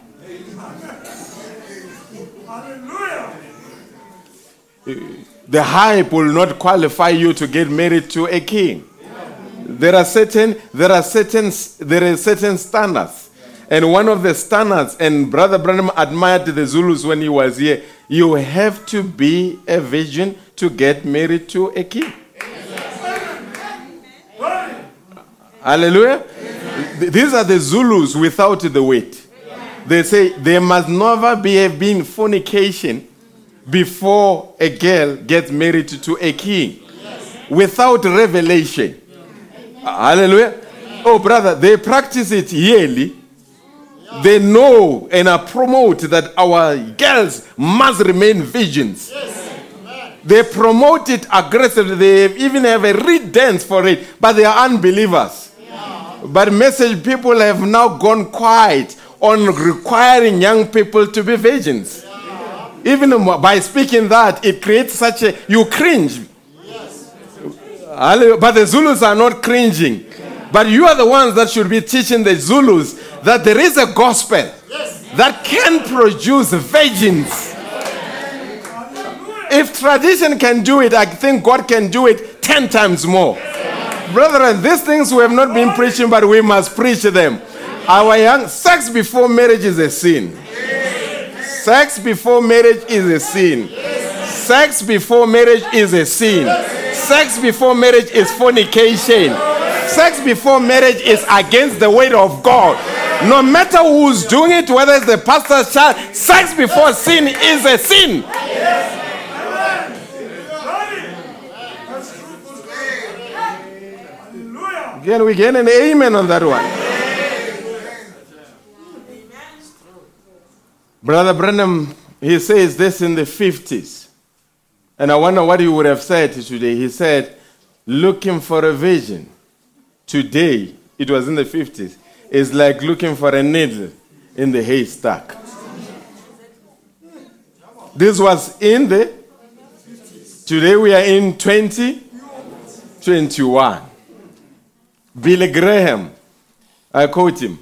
The hype will not qualify you to get married to a king. There are certain there are certain there are certain standards. And one of the standards, and Brother Branham admired the Zulus when he was here, you have to be a virgin to get married to a king. Hallelujah. Th- These are the Zulus without the weight. They say there must never be have been fornication before a girl gets married to a king without revelation. Hallelujah. Oh, brother, they practice it yearly They know and uh, promote that our girls must remain virgins. They promote it aggressively. They even have a reed dance for it, but they are unbelievers. But message people have now gone quiet on requiring young people to be virgins. Even by speaking that, it creates such a you cringe. But the Zulus are not cringing. But you are the ones that should be teaching the Zulus that there is a gospel that can produce virgins. If tradition can do it, I think God can do it 10 times more. Brethren, these things we have not been preaching, but we must preach them. Our young sex before marriage is a sin. Sex before marriage is a sin. Sex before marriage is a sin. Sex before marriage is fornication. Sex before marriage is against the word of God. No matter who's doing it, whether it's the pastor's child, sex before sin is a sin. Again, we get an amen on that one. Brother Branham, he says this in the 50s. And I wonder what he would have said today. He said, looking for a vision today, it was in the 50s, is like looking for a needle in the haystack. This was in the, today we are in 2021. Billy Graham, I quote him.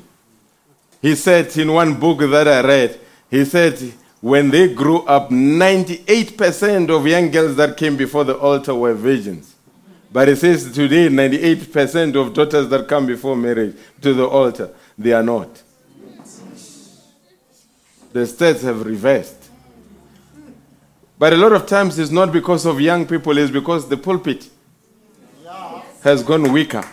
He said in one book that I read, he said, when they grew up, 98% of young girls that came before the altar were virgins. But it says today, 98% of daughters that come before marriage to the altar, they are not. The stats have reversed. But a lot of times it's not because of young people, it's because the pulpit has gone weaker.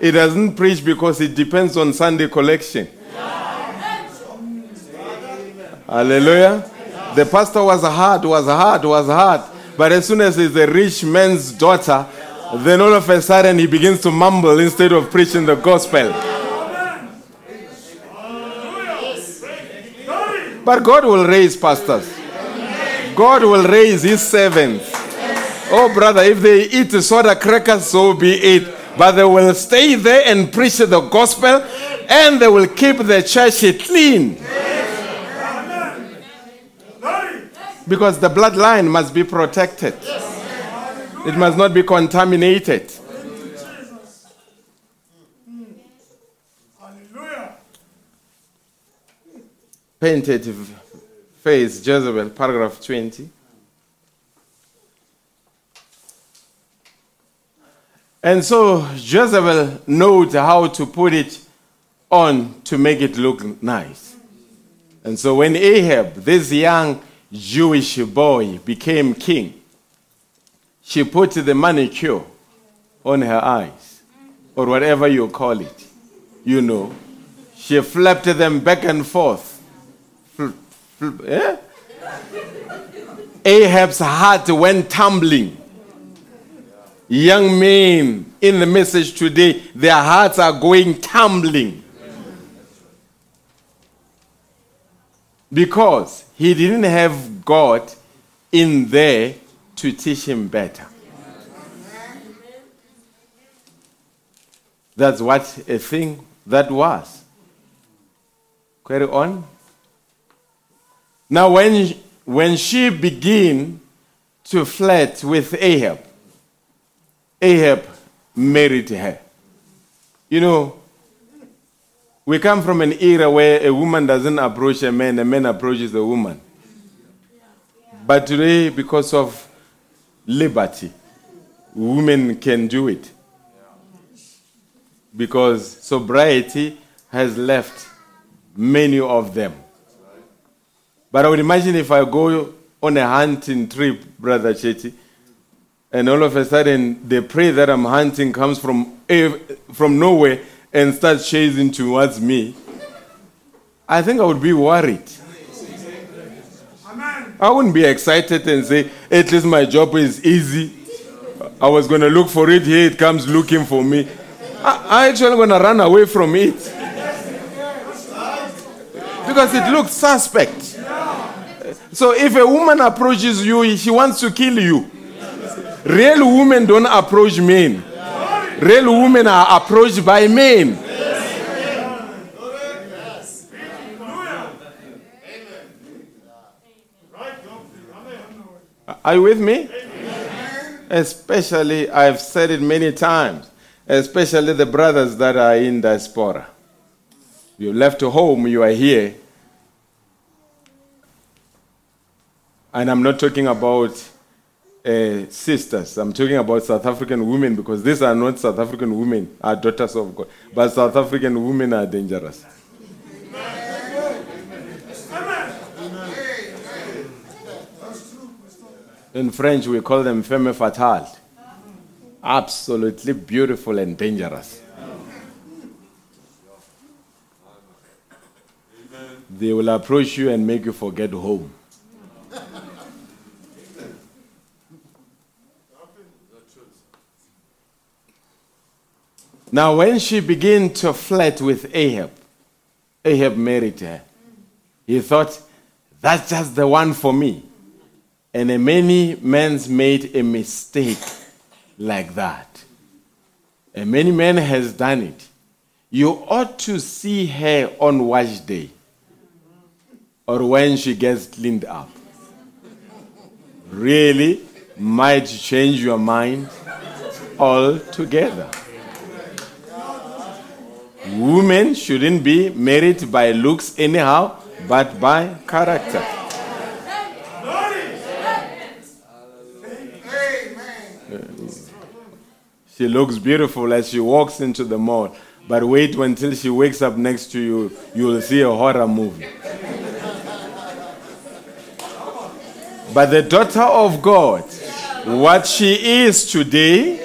It doesn't preach because it depends on Sunday collection. Hallelujah. The pastor was hard, was hard, was hard. But as soon as he's a rich man's daughter, then all of a sudden he begins to mumble instead of preaching the gospel. But God will raise pastors. God will raise his servants. Oh, brother, if they eat soda crackers, so be it. But they will stay there and preach the gospel and they will keep the church clean. Because the bloodline must be protected, it must not be contaminated. Hallelujah. Painted face, Jezebel, paragraph 20. And so Jezebel knows how to put it on to make it look nice. And so when Ahab, this young Jewish boy, became king, she put the manicure on her eyes, or whatever you call it. You know, she flapped them back and forth. Fl- fl- eh? Ahab's heart went tumbling. Young men in the message today, their hearts are going tumbling. Because he didn't have God in there to teach him better. That's what a thing that was. Carry on. Now, when, when she began to flirt with Ahab, Ahab married her. You know, we come from an era where a woman doesn't approach a man, a man approaches a woman. But today, because of liberty, women can do it. Because sobriety has left many of them. But I would imagine if I go on a hunting trip, Brother Chetty, and all of a sudden the prey that I'm hunting comes from, from nowhere and start chasing towards me, I think I would be worried. I wouldn't be excited and say, at least my job is easy. I was going to look for it, here it comes looking for me. I, I actually going to run away from it. Because it looks suspect. So if a woman approaches you, she wants to kill you. Real women don't approach men. Real women are approached by men. Are you with me? Especially, I've said it many times, especially the brothers that are in diaspora. You left home, you are here. And I'm not talking about uh, sisters, I'm talking about South African women because these are not South African women, are daughters of God. But South African women are dangerous. In French, we call them femme fatale. Absolutely beautiful and dangerous. They will approach you and make you forget home. Now, when she began to flirt with Ahab, Ahab married her. He thought, that's just the one for me. And many men's made a mistake like that. And many men has done it. You ought to see her on wash day or when she gets cleaned up. Really might change your mind altogether. Women shouldn't be married by looks anyhow, but by character. She looks beautiful as she walks into the mall, but wait until she wakes up next to you, you will see a horror movie. But the daughter of God, what she is today,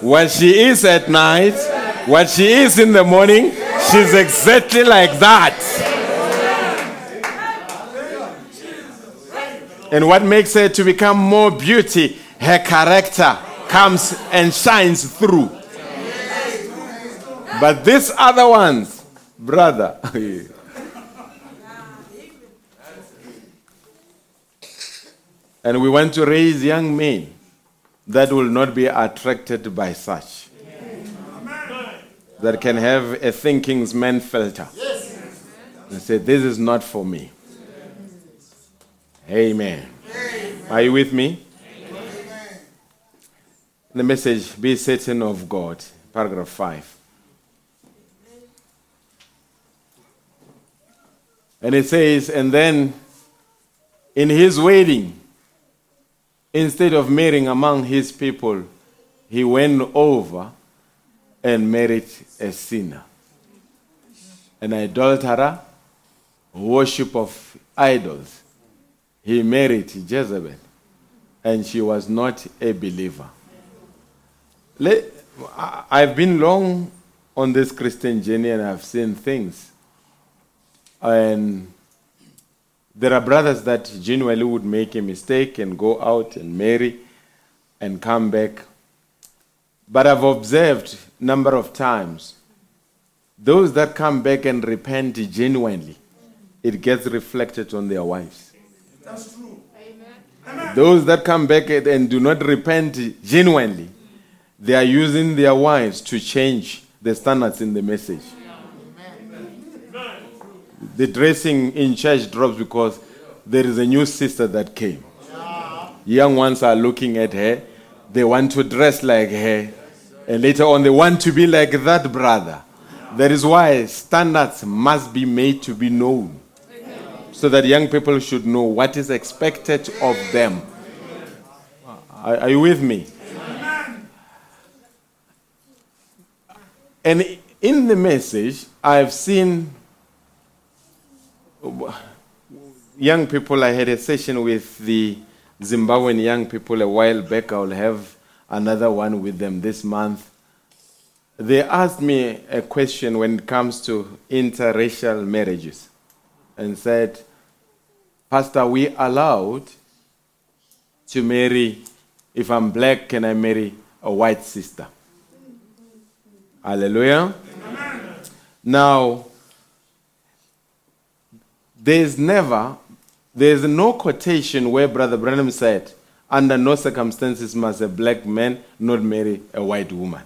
what she is at night, what she is in the morning, she's exactly like that. And what makes her to become more beauty, her character comes and shines through. But these other ones, brother, and we want to raise young men that will not be attracted by such. That can have a thinking's man filter. And say, This is not for me. Amen. Are you with me? The message, Be certain of God, paragraph 5. And it says, And then in his wedding, instead of marrying among his people, he went over and married a sinner, an adulterer, worship of idols. He married Jezebel, and she was not a believer. I've been long on this Christian journey and I've seen things. And there are brothers that genuinely would make a mistake and go out and marry and come back. But I've observed number of times those that come back and repent genuinely, it gets reflected on their wives. That's true. Amen. Those that come back and do not repent genuinely, they are using their wives to change the standards in the message. Amen. The dressing in church drops because there is a new sister that came. Young ones are looking at her, they want to dress like her, and later on they want to be like that brother. That is why standards must be made to be known so that young people should know what is expected of them. Are, are you with me? And in the message, I've seen young people. I had a session with the Zimbabwean young people a while back. I'll have another one with them this month. They asked me a question when it comes to interracial marriages and said, Pastor, we allowed to marry, if I'm black, can I marry a white sister? Hallelujah. Now, there's never, there's no quotation where Brother Branham said, under no circumstances must a black man not marry a white woman.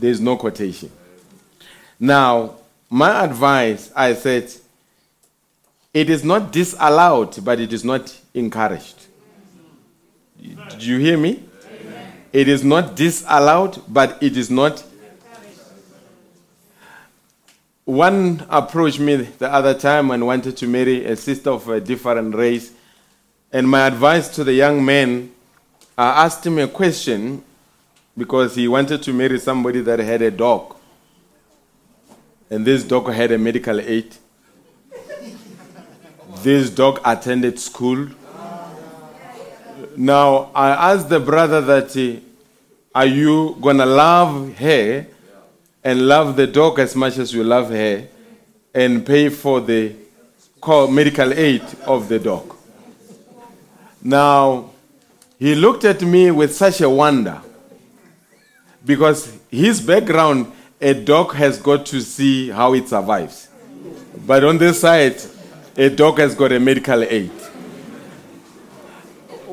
There's no quotation. Now, my advice, I said, it is not disallowed, but it is not encouraged. Did you hear me? It is not disallowed, but it is not. One approached me the other time and wanted to marry a sister of a different race. And my advice to the young man, I asked him a question because he wanted to marry somebody that had a dog. And this dog had a medical aid. This dog attended school. Now, I asked the brother that, are you going to love her and love the dog as much as you love her and pay for the medical aid of the dog? Now, he looked at me with such a wonder because his background, a dog has got to see how it survives. But on this side, a dog has got a medical aid.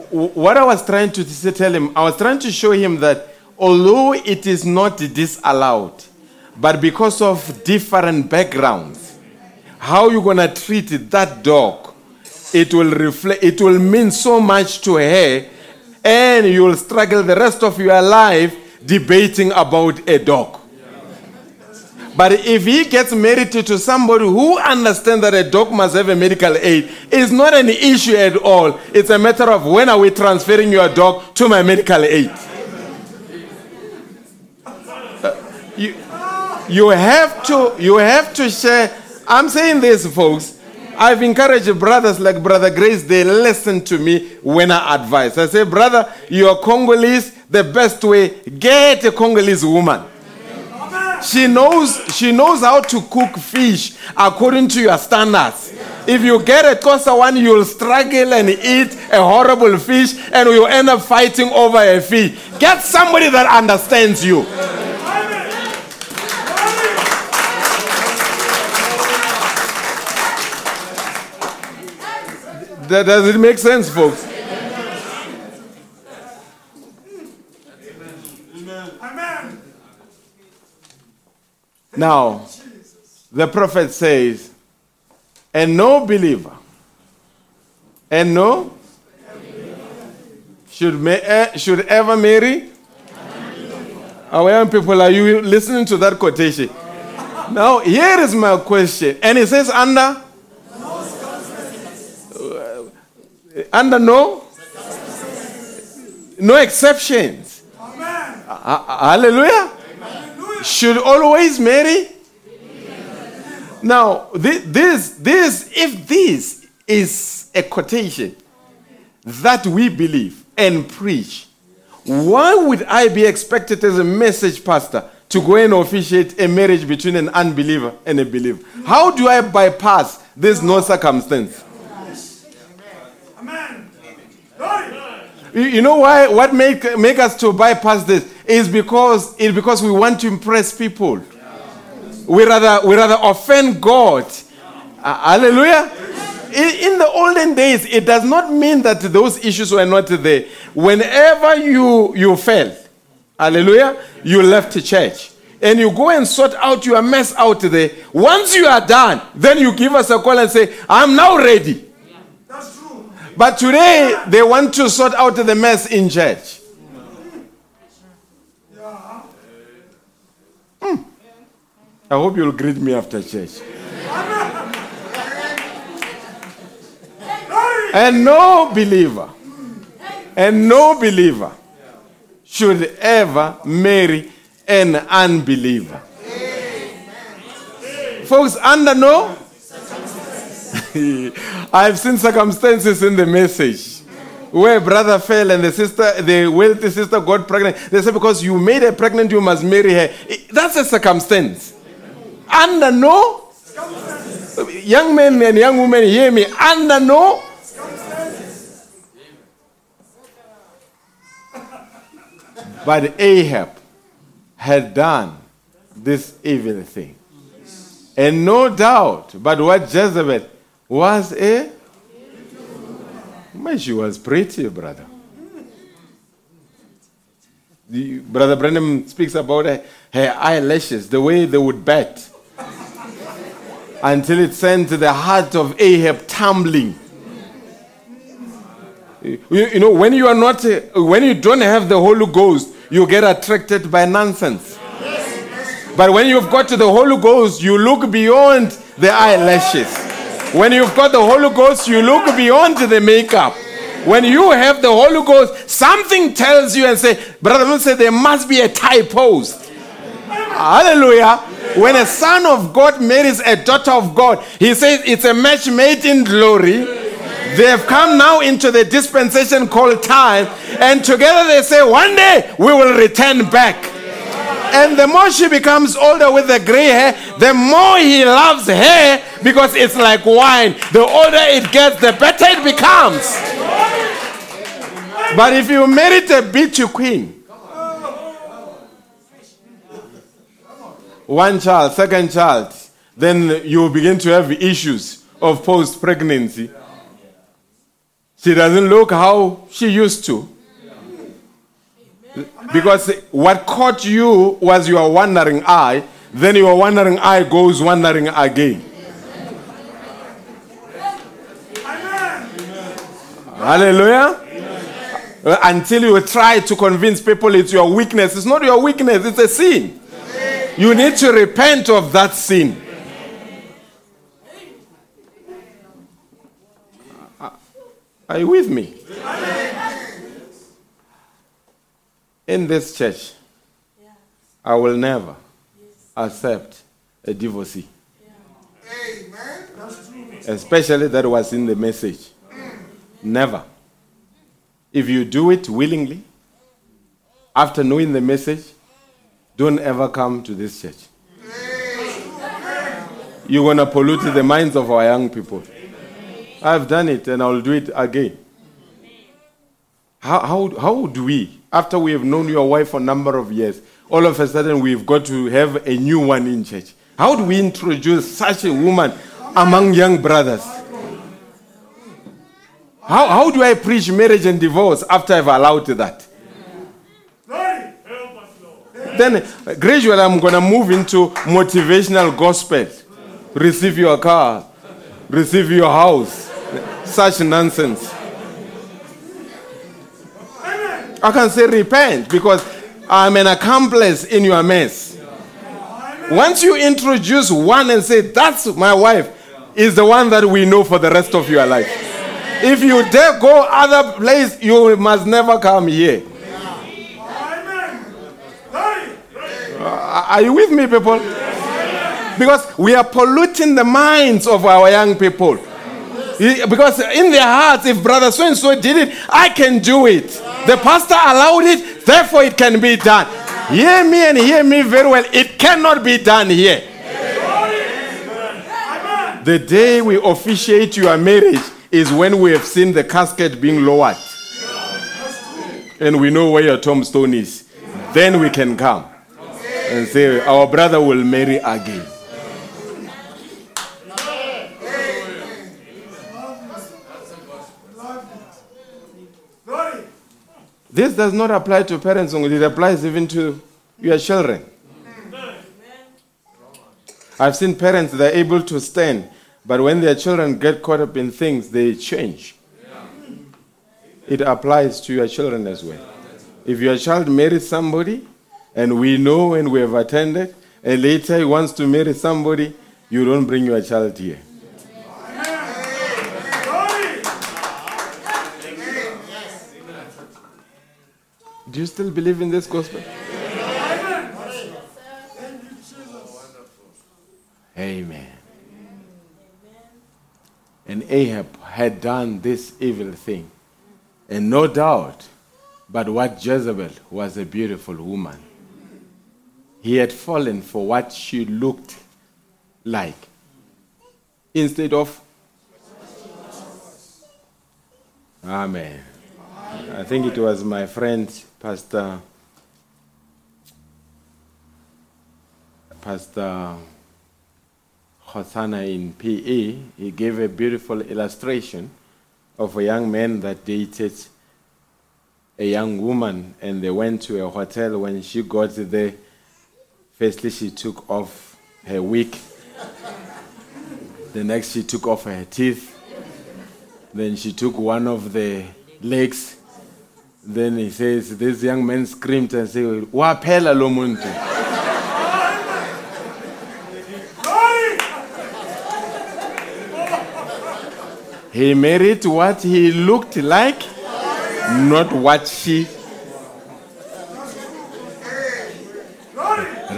What I was trying to tell him, I was trying to show him that although it is not disallowed, but because of different backgrounds, how you're gonna treat that dog, it will reflect, it will mean so much to her, and you will struggle the rest of your life debating about a dog. But if he gets married to, somebody who understands that a dog must have a medical aid, it's not an issue at all. It's a matter of when are we transferring your dog to my medical aid. Uh, you, you have to you have to share. I'm saying this, folks. I've encouraged brothers like Brother Grace, they listen to me when I advise. I say, brother, you're Congolese, the best way, get a Congolese woman. She knows she knows how to cook fish according to your standards. If you get a Xhosa one, you'll struggle and eat a horrible fish and you'll end up fighting over a fish. Get somebody that understands you. That- Does it make sense, folks? Now, the prophet says, and no believer, and no should, ma- eh, should ever marry. Our young people, are you listening to that quotation? Now, here is my question. And it says, under? Uh, Eh, under no? No exceptions. Ha- Hallelujah. Should always marry? Now, thi- this, this, if this is a quotation that we believe and preach, why would I be expected as a message pastor to go and officiate a marriage between an unbeliever and a believer? How do I bypass this no circumstance? You, know why? What make make us to bypass this is because it's because we want to impress people. We rather we rather offend God. Uh, hallelujah. In, in the olden days, it does not mean that those issues were not there. Whenever you you fell, hallelujah, you left the church. And you go and sort out your mess out there. Once you are done, then you give us a call and say, I'm now ready. But today, they want to sort out the mess in church. Hmm. I hope you'll greet me after church. And no believer, and no believer should ever marry an unbeliever. Folks, under no? I've seen circumstances in the message where brother fell and the sister, the wealthy sister got pregnant. They said, because you made her pregnant, you must marry her. That's a circumstance. Under no? Young men and young women, hear me. Under no? But Ahab had done this evil thing. And no doubt, but what Jezebel was a. She was pretty, brother. The, brother Branham speaks about her, her eyelashes, the way they would bat, until it sent the heart of Ahab tumbling. You, you know, when you are not, when you don't have the Holy Ghost, you get attracted by nonsense. But when you've got to the Holy Ghost, you look beyond the eyelashes. When you've got the Holy Ghost, you look beyond the makeup. When you have the Holy Ghost, something tells you and say, Brother Will say there must be a tie post. Hallelujah. When a son of God marries a daughter of God, he says it's a match made in glory. They have come now into the dispensation called time, and together they say, One day we will return back. And the more she becomes older with the gray hair, the more he loves her because it's like wine. The older it gets, the better it becomes. But if you married a bitchy queen, one child, second child, then you begin to have issues of post pregnancy. She doesn't look how she used to. Because what caught you was your wandering eye, then your wandering eye goes wandering again. Hallelujah. Uh, Until you try to convince people it's your weakness. It's not your weakness, it's a sin. You need to repent of that sin. Are you with me? In this church, I will never accept a divorcee. Especially that was in the message. Never. If you do it willingly, after knowing the message, don't ever come to this church. You're going to pollute the minds of our young people. I've done it and I'll do it again. How, how, how do we, after we have known your wife for a number of years, all of a sudden we've got to have a new one in church? How do we introduce such a woman among young brothers? How, how do I preach marriage and divorce after I've allowed that? Then gradually I'm going to move into motivational gospel. Receive your car, receive your house. Such nonsense. I can say repent because I'm an accomplice in your mess. Once you introduce one and say, That's my wife, is the one that we know for the rest of your life. If you dare go other place, you must never come here. Are you with me, people? Because we are polluting the minds of our young people. Because in their hearts, if brother so and so did it, I can do it. The pastor allowed it, therefore it can be done. Hear me and hear me very well. It cannot be done here. The day we officiate your marriage is when we have seen the casket being lowered. And we know where your tombstone is. Then we can come and say, Our brother will marry again. This does not apply to parents only, it applies even to your children. I've seen parents that are able to stand, but when their children get caught up in things, they change. It applies to your children as well. If your child marries somebody, and we know and we have attended, and later he wants to marry somebody, you don't bring your child here. Do you still believe in this gospel? Amen. And Ahab had done this evil thing. And no doubt, but what Jezebel was a beautiful woman. He had fallen for what she looked like instead of. Amen. I think it was my friend, Pastor. Pastor Hosanna in PE, he gave a beautiful illustration of a young man that dated a young woman and they went to a hotel. When she got there, firstly she took off her wig. The next she took off her teeth. Then she took one of the legs. Then he says, this young man screamed and said, Waphela lo muntu." He married what he looked like, not what she.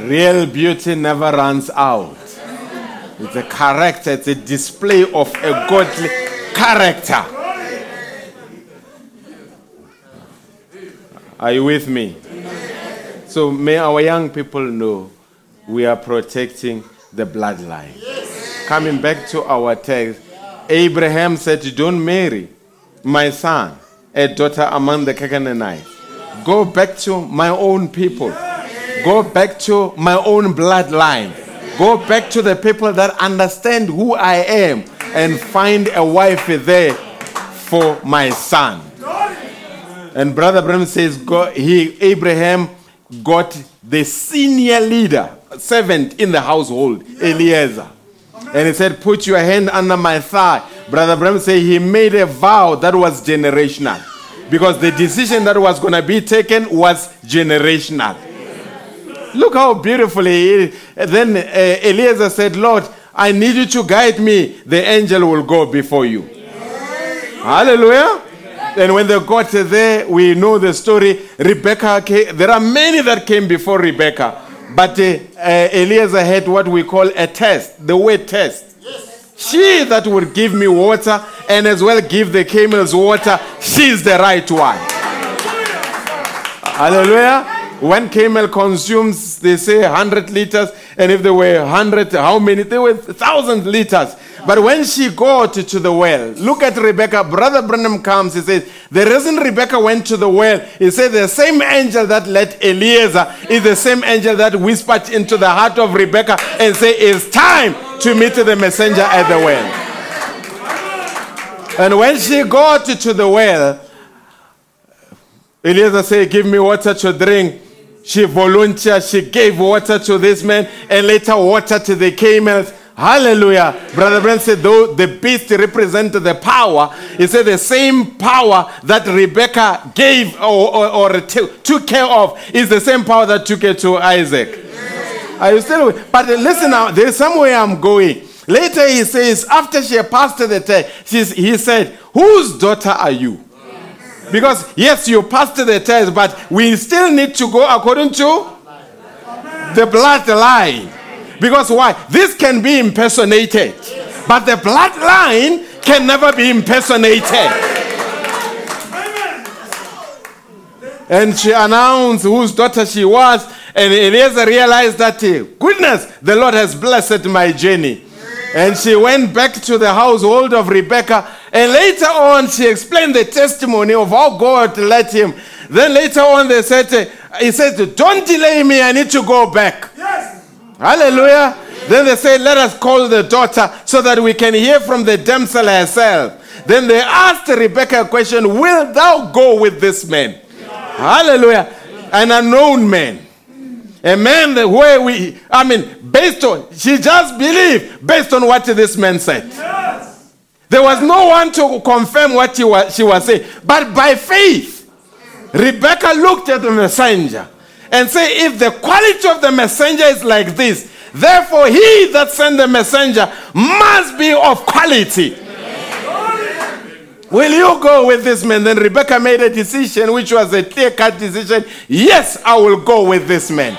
Real beauty never runs out. It's a character, it's a display of a godly character. Are you with me? So may our young people know we are protecting the bloodline. Coming back to our text, Abraham said, Don't marry my son, a daughter among the Canaanites. Go back to my own people. Go back to my own bloodline. Go back to the people that understand who I am and find a wife there for my son. And Brother Bram says, God, he, Abraham got the senior leader, servant in the household, Eliezer. And he said, Put your hand under my thigh. Brother Bram said he made a vow that was generational. Because the decision that was going to be taken was generational. Look how beautifully. Then uh, Eliezer said, Lord, I need you to guide me. The angel will go before you. Hallelujah. And when they got there, we know the story. Rebecca, came, there are many that came before Rebecca. But uh, uh, Eliezer had what we call a test, the word test. She that would give me water and as well give the camels water, she's the right one. Hallelujah. One camel consumes, they say, 100 liters, and if there were 100, how many? There were 1,000 liters. But when she got to the well, look at Rebecca. Brother Branham comes, he says, The reason Rebecca went to the well, he said, The same angel that led Eliezer is the same angel that whispered into the heart of Rebecca and said, It's time to meet the messenger at the well. And when she got to the well, Eliezer said, Give me water to drink. She volunteered, she gave water to this man and later water to the camels. Hallelujah. Brother Brent said, though the beast represented the power, he said the same power that Rebecca gave or, or, or t- took care of is the same power that took care to Isaac. Are you still with? But listen now, there is somewhere I'm going. Later he says, after she passed the test, he said, Whose daughter are you? Because yes, you passed the test, but we still need to go according to the bloodline. Because why? This can be impersonated, but the bloodline can never be impersonated. And she announced whose daughter she was, and Eliezer realized that, eh, goodness, the Lord has blessed my journey. And she went back to the household of Rebecca. And later on, she explained the testimony of how God led him. Then later on, they said, eh, He said, Don't delay me, I need to go back. Hallelujah. Then they say, Let us call the daughter so that we can hear from the damsel herself. Then they asked Rebecca a question Will thou go with this man? Hallelujah. An unknown man. A man that where we, I mean, based on, she just believed based on what this man said. There was no one to confirm what he was, she was saying. But by faith, Rebecca looked at the messenger and say, If the quality of the messenger is like this, therefore he that sent the messenger must be of quality. Will you go with this man? Then Rebecca made a decision, which was a clear cut decision. Yes, I will go with this man.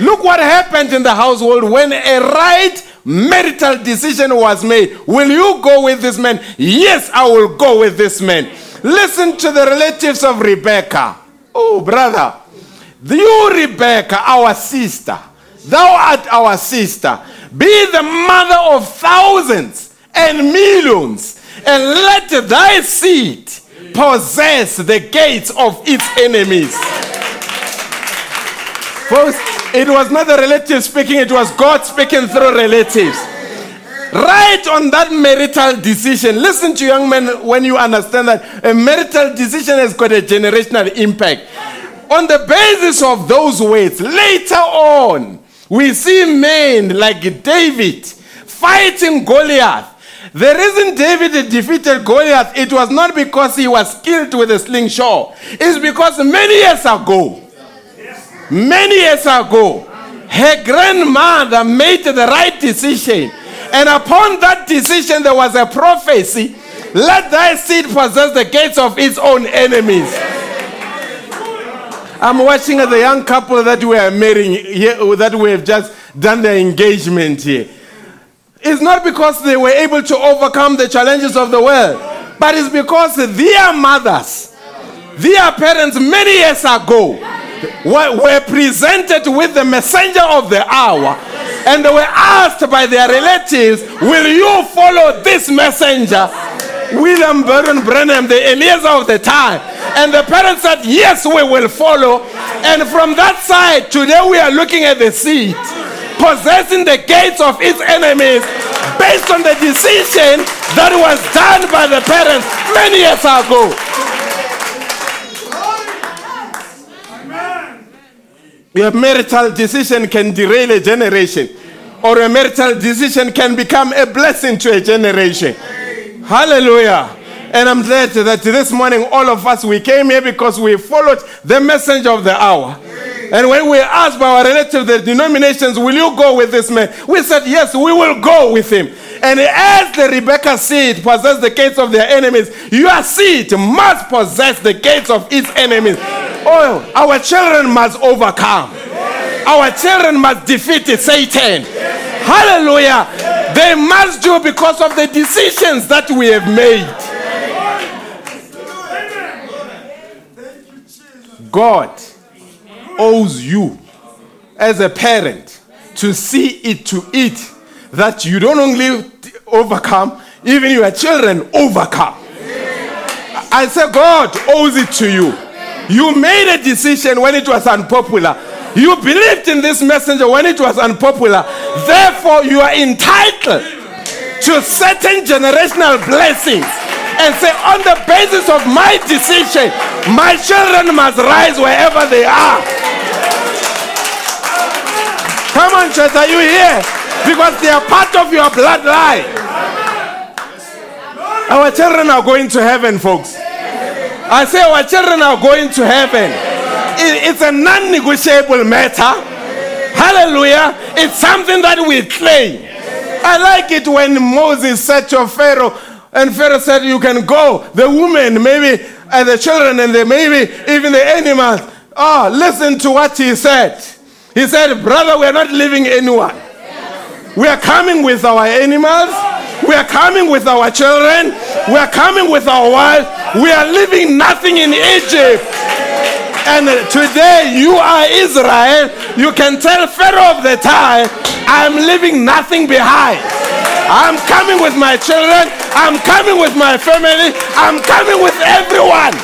Look what happened in the household when a right marital decision was made. Will you go with this man? Yes, I will go with this man. Listen to the relatives of Rebecca. Oh, brother. You, Rebecca, our sister, thou art our sister. Be the mother of thousands and millions, and let thy seed possess the gates of its enemies. Folks, it was not the relative speaking, it was God speaking through relatives. Right on that marital decision. Listen to young men when you understand that a marital decision has got a generational impact. On the basis of those words, later on, we see men like David fighting Goliath. The reason David defeated Goliath, it was not because he was skilled with a slingshot. It's because many years ago, many years ago, her grandmother made the right decision. And upon that decision, there was a prophecy let thy seed possess the gates of its own enemies. I'm watching the young couple that we are marrying here, that we have just done their engagement here. It's not because they were able to overcome the challenges of the world, but it's because their mothers, their parents, many years ago, were, were presented with the messenger of the hour. And they were asked by their relatives, Will you follow this messenger? William Baron Branham, the Eliezer of the time. And the parents said, Yes, we will follow. And from that side, today we are looking at the seed, possessing the gates of its enemies based on the decision that was done by the parents many years ago. Your marital decision can derail a generation, or a marital decision can become a blessing to a generation. Hallelujah. And I'm glad that this morning, all of us, we came here because we followed the message of the hour. And when we asked by our relatives, the denominations, will you go with this man? We said, yes, we will go with him. And as the Rebecca seed possess the gates of their enemies, your seed must possess the gates of its enemies. Oh, our children must overcome. Our children must defeat Satan. Hallelujah. They must do because of the decisions that we have made. God owes you as a parent to see it to it that you don't only overcome, even your children overcome. I say God owes it to you. You made a decision when it was unpopular. You believed in this messenger when it was unpopular. Therefore, you are entitled to certain generational blessings. And say, on the basis of my decision, my children must rise wherever they are. Come on, church, are you here? Because they are part of your bloodline. Our children are going to heaven, folks. I say our children are going to heaven. It- it's a non negotiable matter. Hallelujah. It's something that we claim. I like it when Moses said to Pharaoh, and Pharaoh said, You can go. The women, maybe, and the children, and the, maybe even the animals. Oh, listen to what he said. He said, Brother, we are not leaving anyone. We are coming with our animals. We are coming with our children. We are coming with our wives. We are leaving nothing in Egypt. And today you are Israel. You can tell Pharaoh of the time, I'm leaving nothing behind. I'm coming with my children. I'm coming with my family. I'm coming with everyone.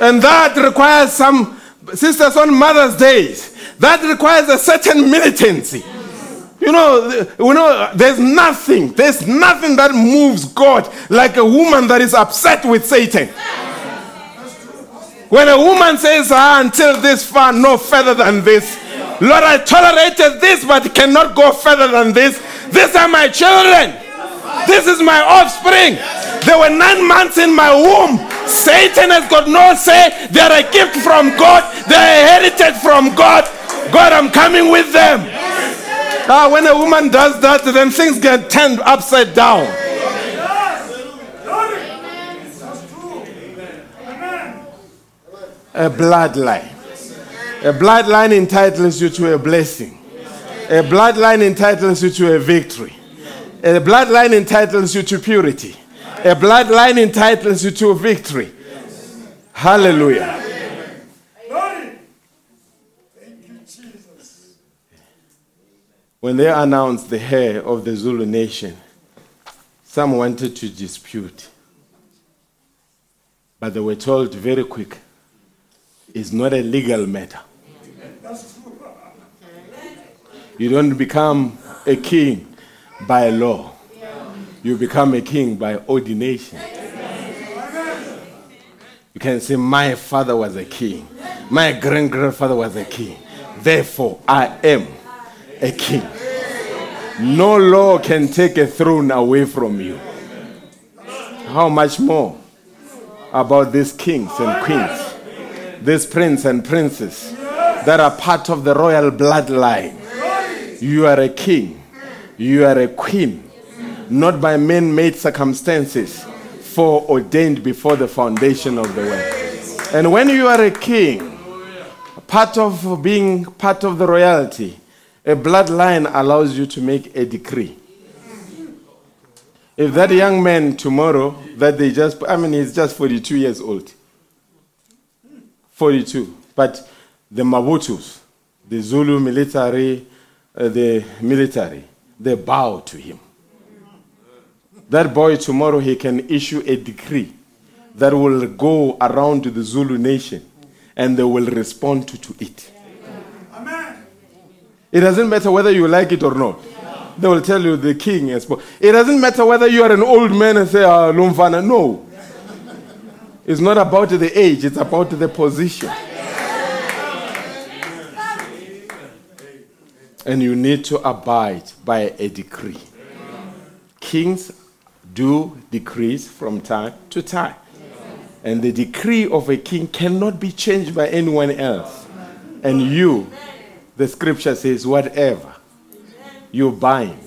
And that requires some, sisters, on Mother's Day, that requires a certain militancy. You know, you know, there's nothing, there's nothing that moves God like a woman that is upset with Satan. When a woman says, ah, until this far, no further than this. Lord, I tolerated this, but cannot go further than this. These are my children. This is my offspring. They were nine months in my womb. Satan has got no say. They're a gift from God. They're a heritage from God. God, I'm coming with them. Ah, when a woman does that, then things get turned upside down. A bloodline. A bloodline entitles you to a blessing. A bloodline entitles you to a victory. A bloodline entitles you to purity. A bloodline entitles you to victory. Hallelujah. When they announced the heir of the Zulu nation, some wanted to dispute. But they were told very quick it's not a legal matter. You don't become a king by law, you become a king by ordination. You can say, My father was a king, my grand grandfather was a king. Therefore, I am a king. No law can take a throne away from you. How much more about these kings and queens, these prince and princes that are part of the royal bloodline? You are a king, you are a queen, not by man made circumstances, foreordained before the foundation of the world. And when you are a king, part of being part of the royalty, a bloodline allows you to make a decree. If that young man tomorrow, that they just, I mean, he's just 42 years old. 42. But the Mabutus, the Zulu military, uh, the military, they bow to him. That boy tomorrow, he can issue a decree that will go around the Zulu nation and they will respond to, to it. It doesn't matter whether you like it or not. They will tell you the king has spoken. It doesn't matter whether you are an old man and say, ah, Lumfana. No. It's not about the age, it's about the position. And you need to abide by a decree. Kings do decrees from time to time. And the decree of a king cannot be changed by anyone else. And you, the scripture says, whatever you bind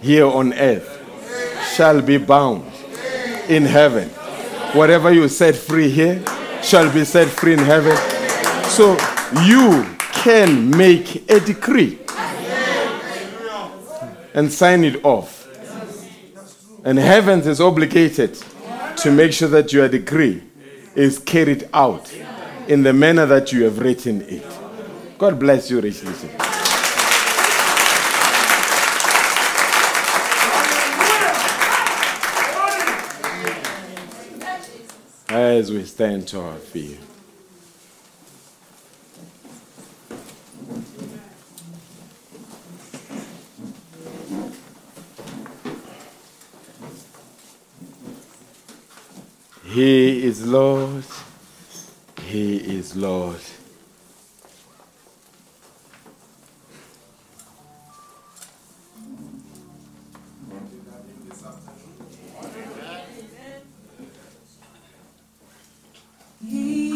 here on earth shall be bound in heaven. Whatever you set free here shall be set free in heaven. So you can make a decree and sign it off. And heaven is obligated to make sure that your decree is carried out in the manner that you have written it. God bless you richly. As we stand to our feet. He is Lord. He is Lord. He's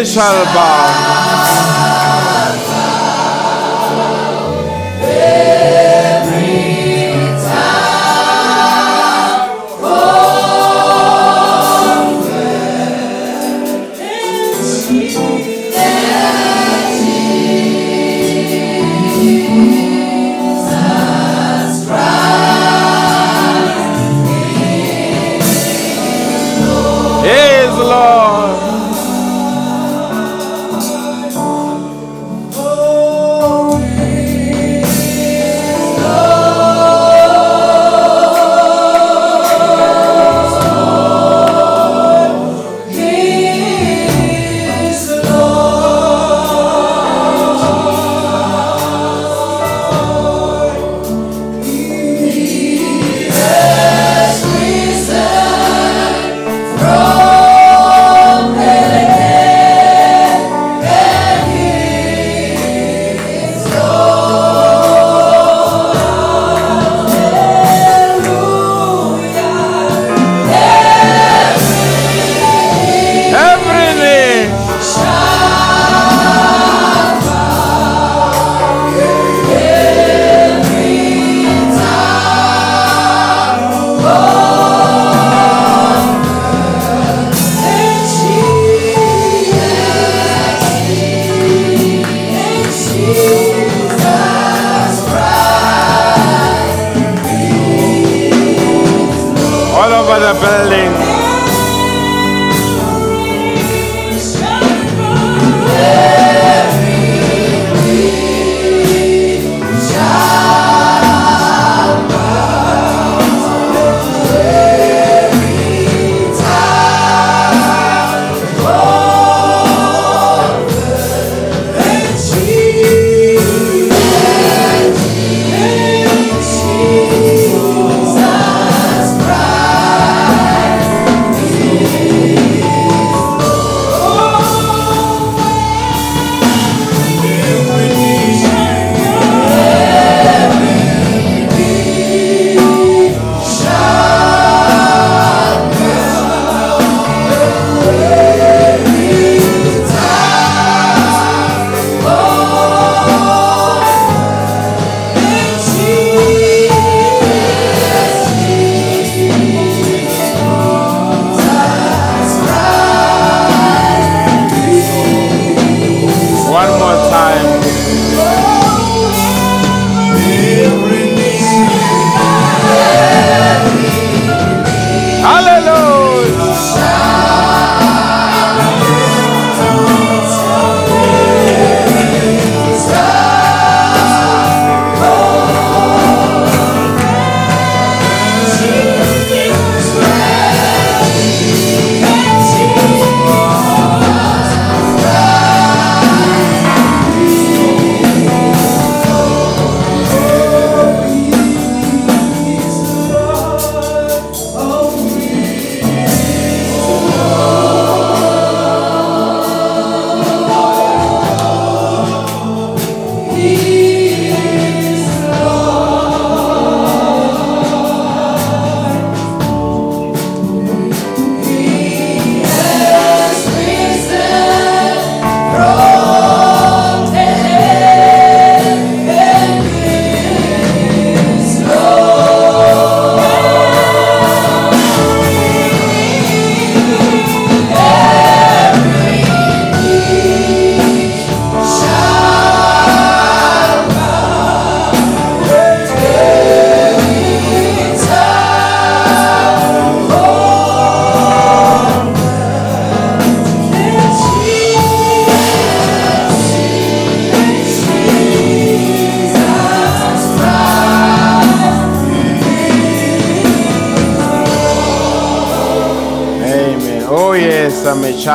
Day shall bow.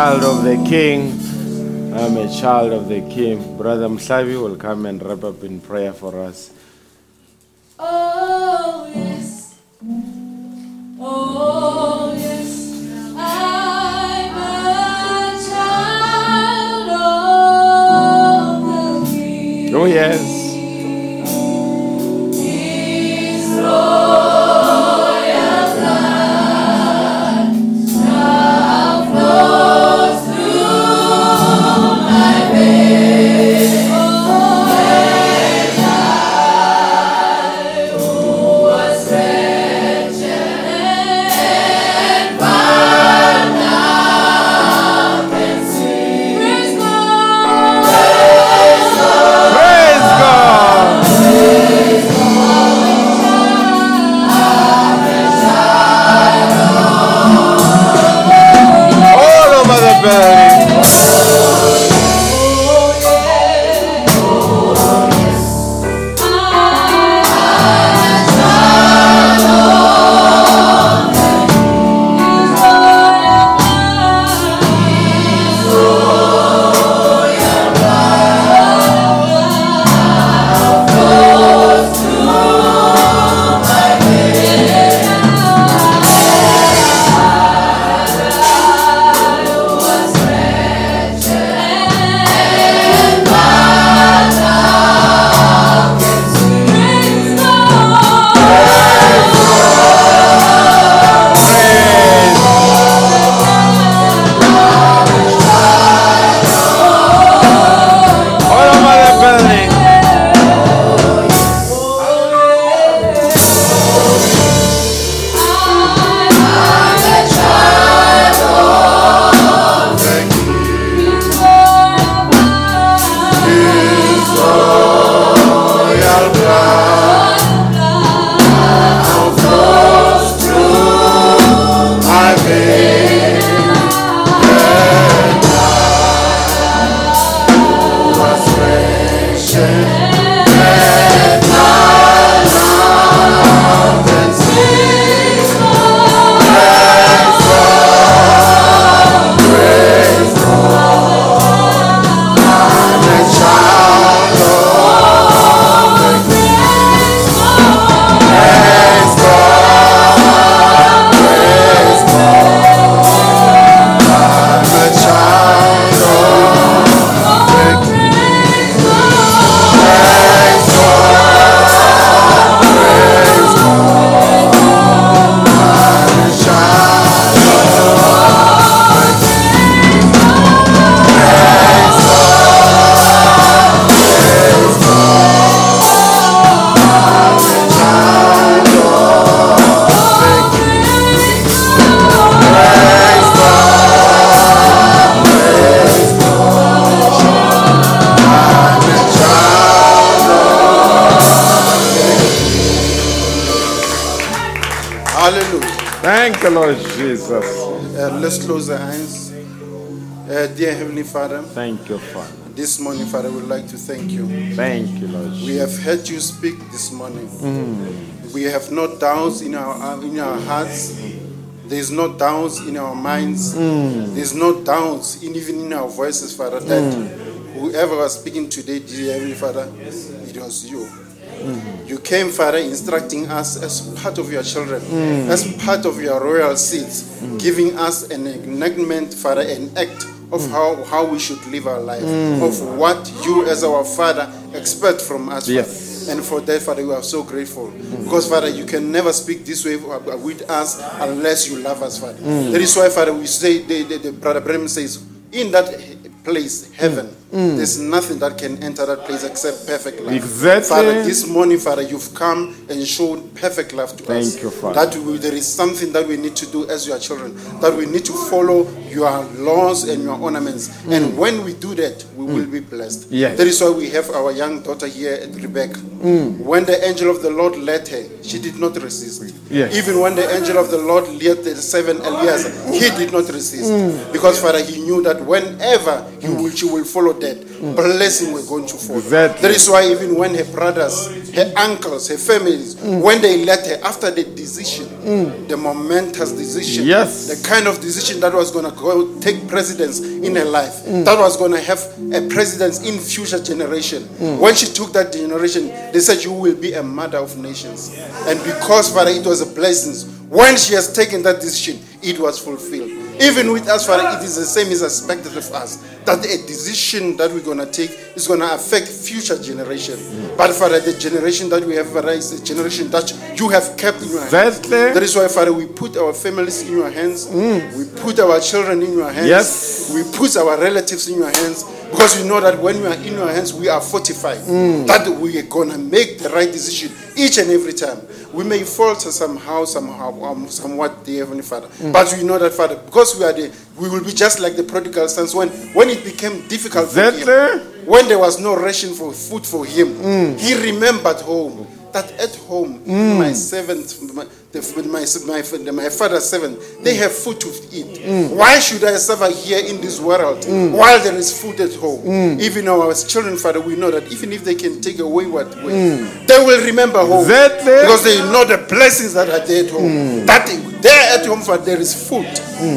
Child of the King. I'm a child of the King. Brother Mslavi will come and wrap up in prayer for us. Thank you, Lord Jesus. Uh, let's close our eyes. Uh, dear Heavenly Father, Thank you, Father. this morning, Father, we'd like to thank you. Thank you, Lord We have heard you speak this morning. We have no doubts in our in our hearts. There's no doubts in our minds. There's no doubts in even in our voices, Father. That whoever was speaking today, dear Heavenly Father, it was you. You came, Father, instructing us as part of your children, as part of your royal seeds, giving us an enactment, Father, an act of how, how we should live our life, of what you, as our Father, expect from us. Yes. And for that, Father, we are so grateful. Because, Father, you can never speak this way with us unless you love us, Father. That is why, Father, we say, the, the, the Brother Branham says, in that place, heaven, Mm. there's nothing that can enter that place except perfect love. Exactly. Father, this morning, Father, you've come and showed perfect love to us. Thank you, Father. That we, there is something that we need to do as your children, that we need to follow your laws and your ornaments. Mm. And when we do that, we mm. will be blessed. Yes. That is why we have our young daughter here at Rebecca. When the angel of the Lord led her, she did not resist. Yes. Even when the angel of the Lord led the seven Elias, he did not resist. Because Father, he knew that whenever he will, she will follow that, blessing will going to follow. Exactly. That is why even when her brothers, her uncles, her families, when they let her after the decision, the momentous decision, Yes. the kind of decision that was going to go take precedence in her life, that was going to have a precedence in future generation. When she took that generation, they said you will be a mother of nations, and because Father, it was a blessing. When she has taken that decision, it was fulfilled. Even with us, Father, it is the same is expected of us that a decision that we're gonna take is gonna affect future generation. But Father, the generation that we have, Father, is the generation that you have kept in your hands. Exactly. That is why, Father, we put our families in your hands. Mm. We put our children in your hands. Yes. We put our relatives in your hands because we know that when we are in your hands, we are fortified. Mm. That we are gonna make the right decision each and every time. We may falter somehow, somehow, um, somewhat, dear Heavenly Father. But we know that, Father, because we are the, we will be just like the prodigal sons when when it became difficult for him Exactly. when there was no ration for food for him, he remembered home. That at home, my servants, my, the, my, my, my father's servant, they mm. have food to eat. Mm. Why should I suffer here in this world mm. while there is food at home? Even our children, Father, we know that even if they can take away what way, they will remember home. Exactly. Because they know the blessings that are there at home. That there at home, Father, there is food.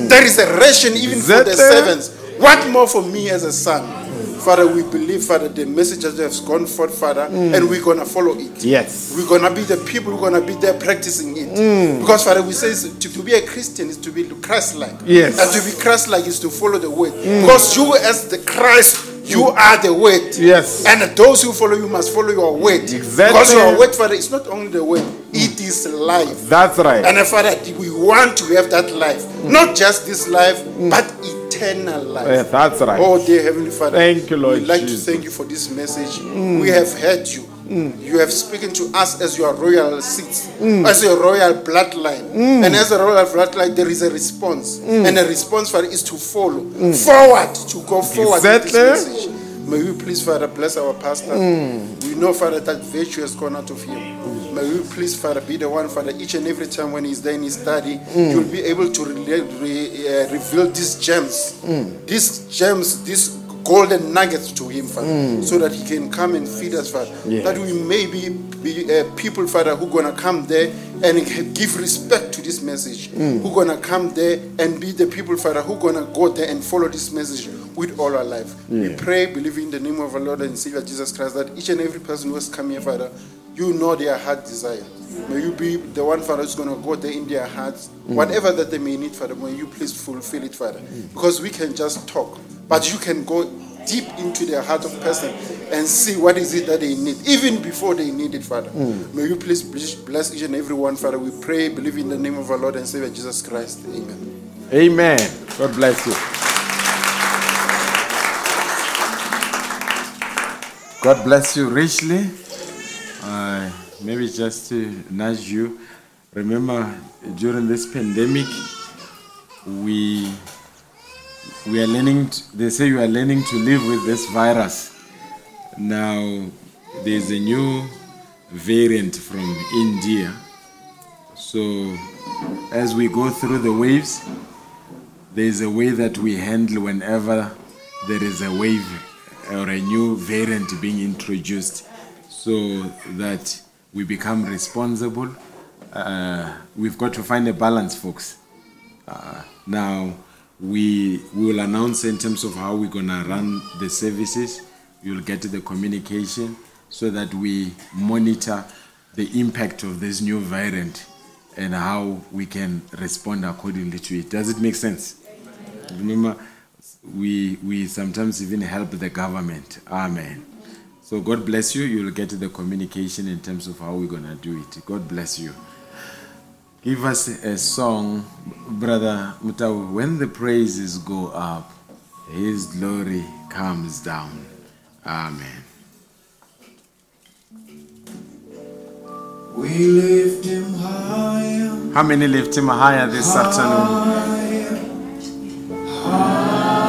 There is a ration even for the servants. What more for me as a son? Father, we believe, Father, the message that has gone forth, Father, mm. and we're going to follow it. Yes. We're going to be the people who are going to be there practicing it. Mm. Because, Father, we say to, to be a Christian is to be Christ like. Yes. And to be Christ like is to follow the word. Mm. Because you, as the Christ, you are the word. Yes. And those who follow you must follow your word. Exactly. Because your word, Father, is not only the word, it is life. That's right. And Father, we want to have that life. Not just this life, but eternal life. Yeah, that's right. Oh, dear Heavenly Father. Thank you, Lord We'd like Jesus. to thank you for this message. We have heard you. You have spoken to us as your royal seats, as your royal bloodline. And as a royal bloodline, there is a response. And the response, for is to follow forward, to go forward with this message. May we please, Father, bless our pastor. Mm. We know, Father, that virtue has gone out of him. Mm. May we please, Father, be the one, Father, each and every time when he's there in his study, mm. you'll be able to re- re- uh, reveal these gems, these gems, these golden nuggets to him, Father, so that he can come and feed us, Father. Yeah. That we may be, be uh, people, Father, who gonna come there and give respect to this message. Who gonna come there and be the people, Father, who gonna go there and follow this message with all our life. We pray, believing in the name of our Lord and Savior Jesus Christ, that each and every person who has come here, Father, you know their heart desire. May you be the one, Father, who's going to go there in their hearts. Mm. Whatever that they may need, Father, may you please fulfill it, Father. Mm. Because we can just talk, but you can go deep into their heart of person and see what is it that they need, even before they need it, Father. Mm. May you please bless each and every one, Father. We pray, believe in the name of our Lord and Savior Jesus Christ. Amen. Amen. God bless you. God bless you richly. Uh, maybe just to nudge you, remember during this pandemic, we we are learning. To, they say you are learning to live with this virus. Now there's a new variant from India, So, as we go through the waves, there is a way that we handle whenever there is a wave or a new variant being introduced so that we become responsible. Uh, we've got to find a balance, folks. Uh, now, we will announce in terms of how we're going to run the services. You'll get the communication so that we monitor the impact of this new variant and how we can respond accordingly to it. Does it make sense? Remember, we, we sometimes even help the government. Amen. So God bless you. You'll get the communication in terms of how we're going to do it. God bless you. Give us a song, Brother Mutau. When the praises go up, His glory comes down. Amen. We lift him higher. How many lift him higher this afternoon?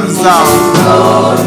comes down.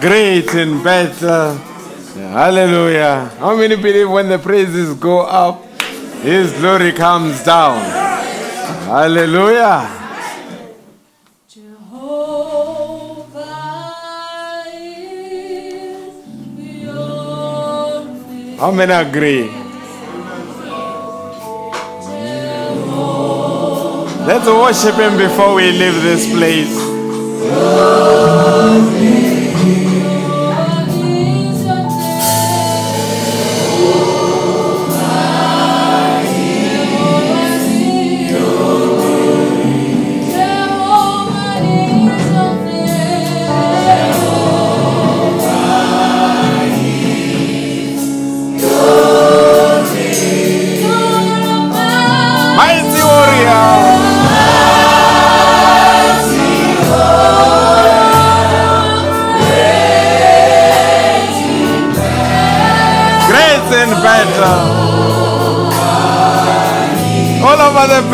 Great and better. Hallelujah. How many believe when the praises go up, his glory comes down? Hallelujah. How many agree? Let's worship him before we leave this place.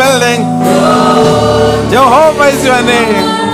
Building. Jehovah is your name.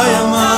I am. a.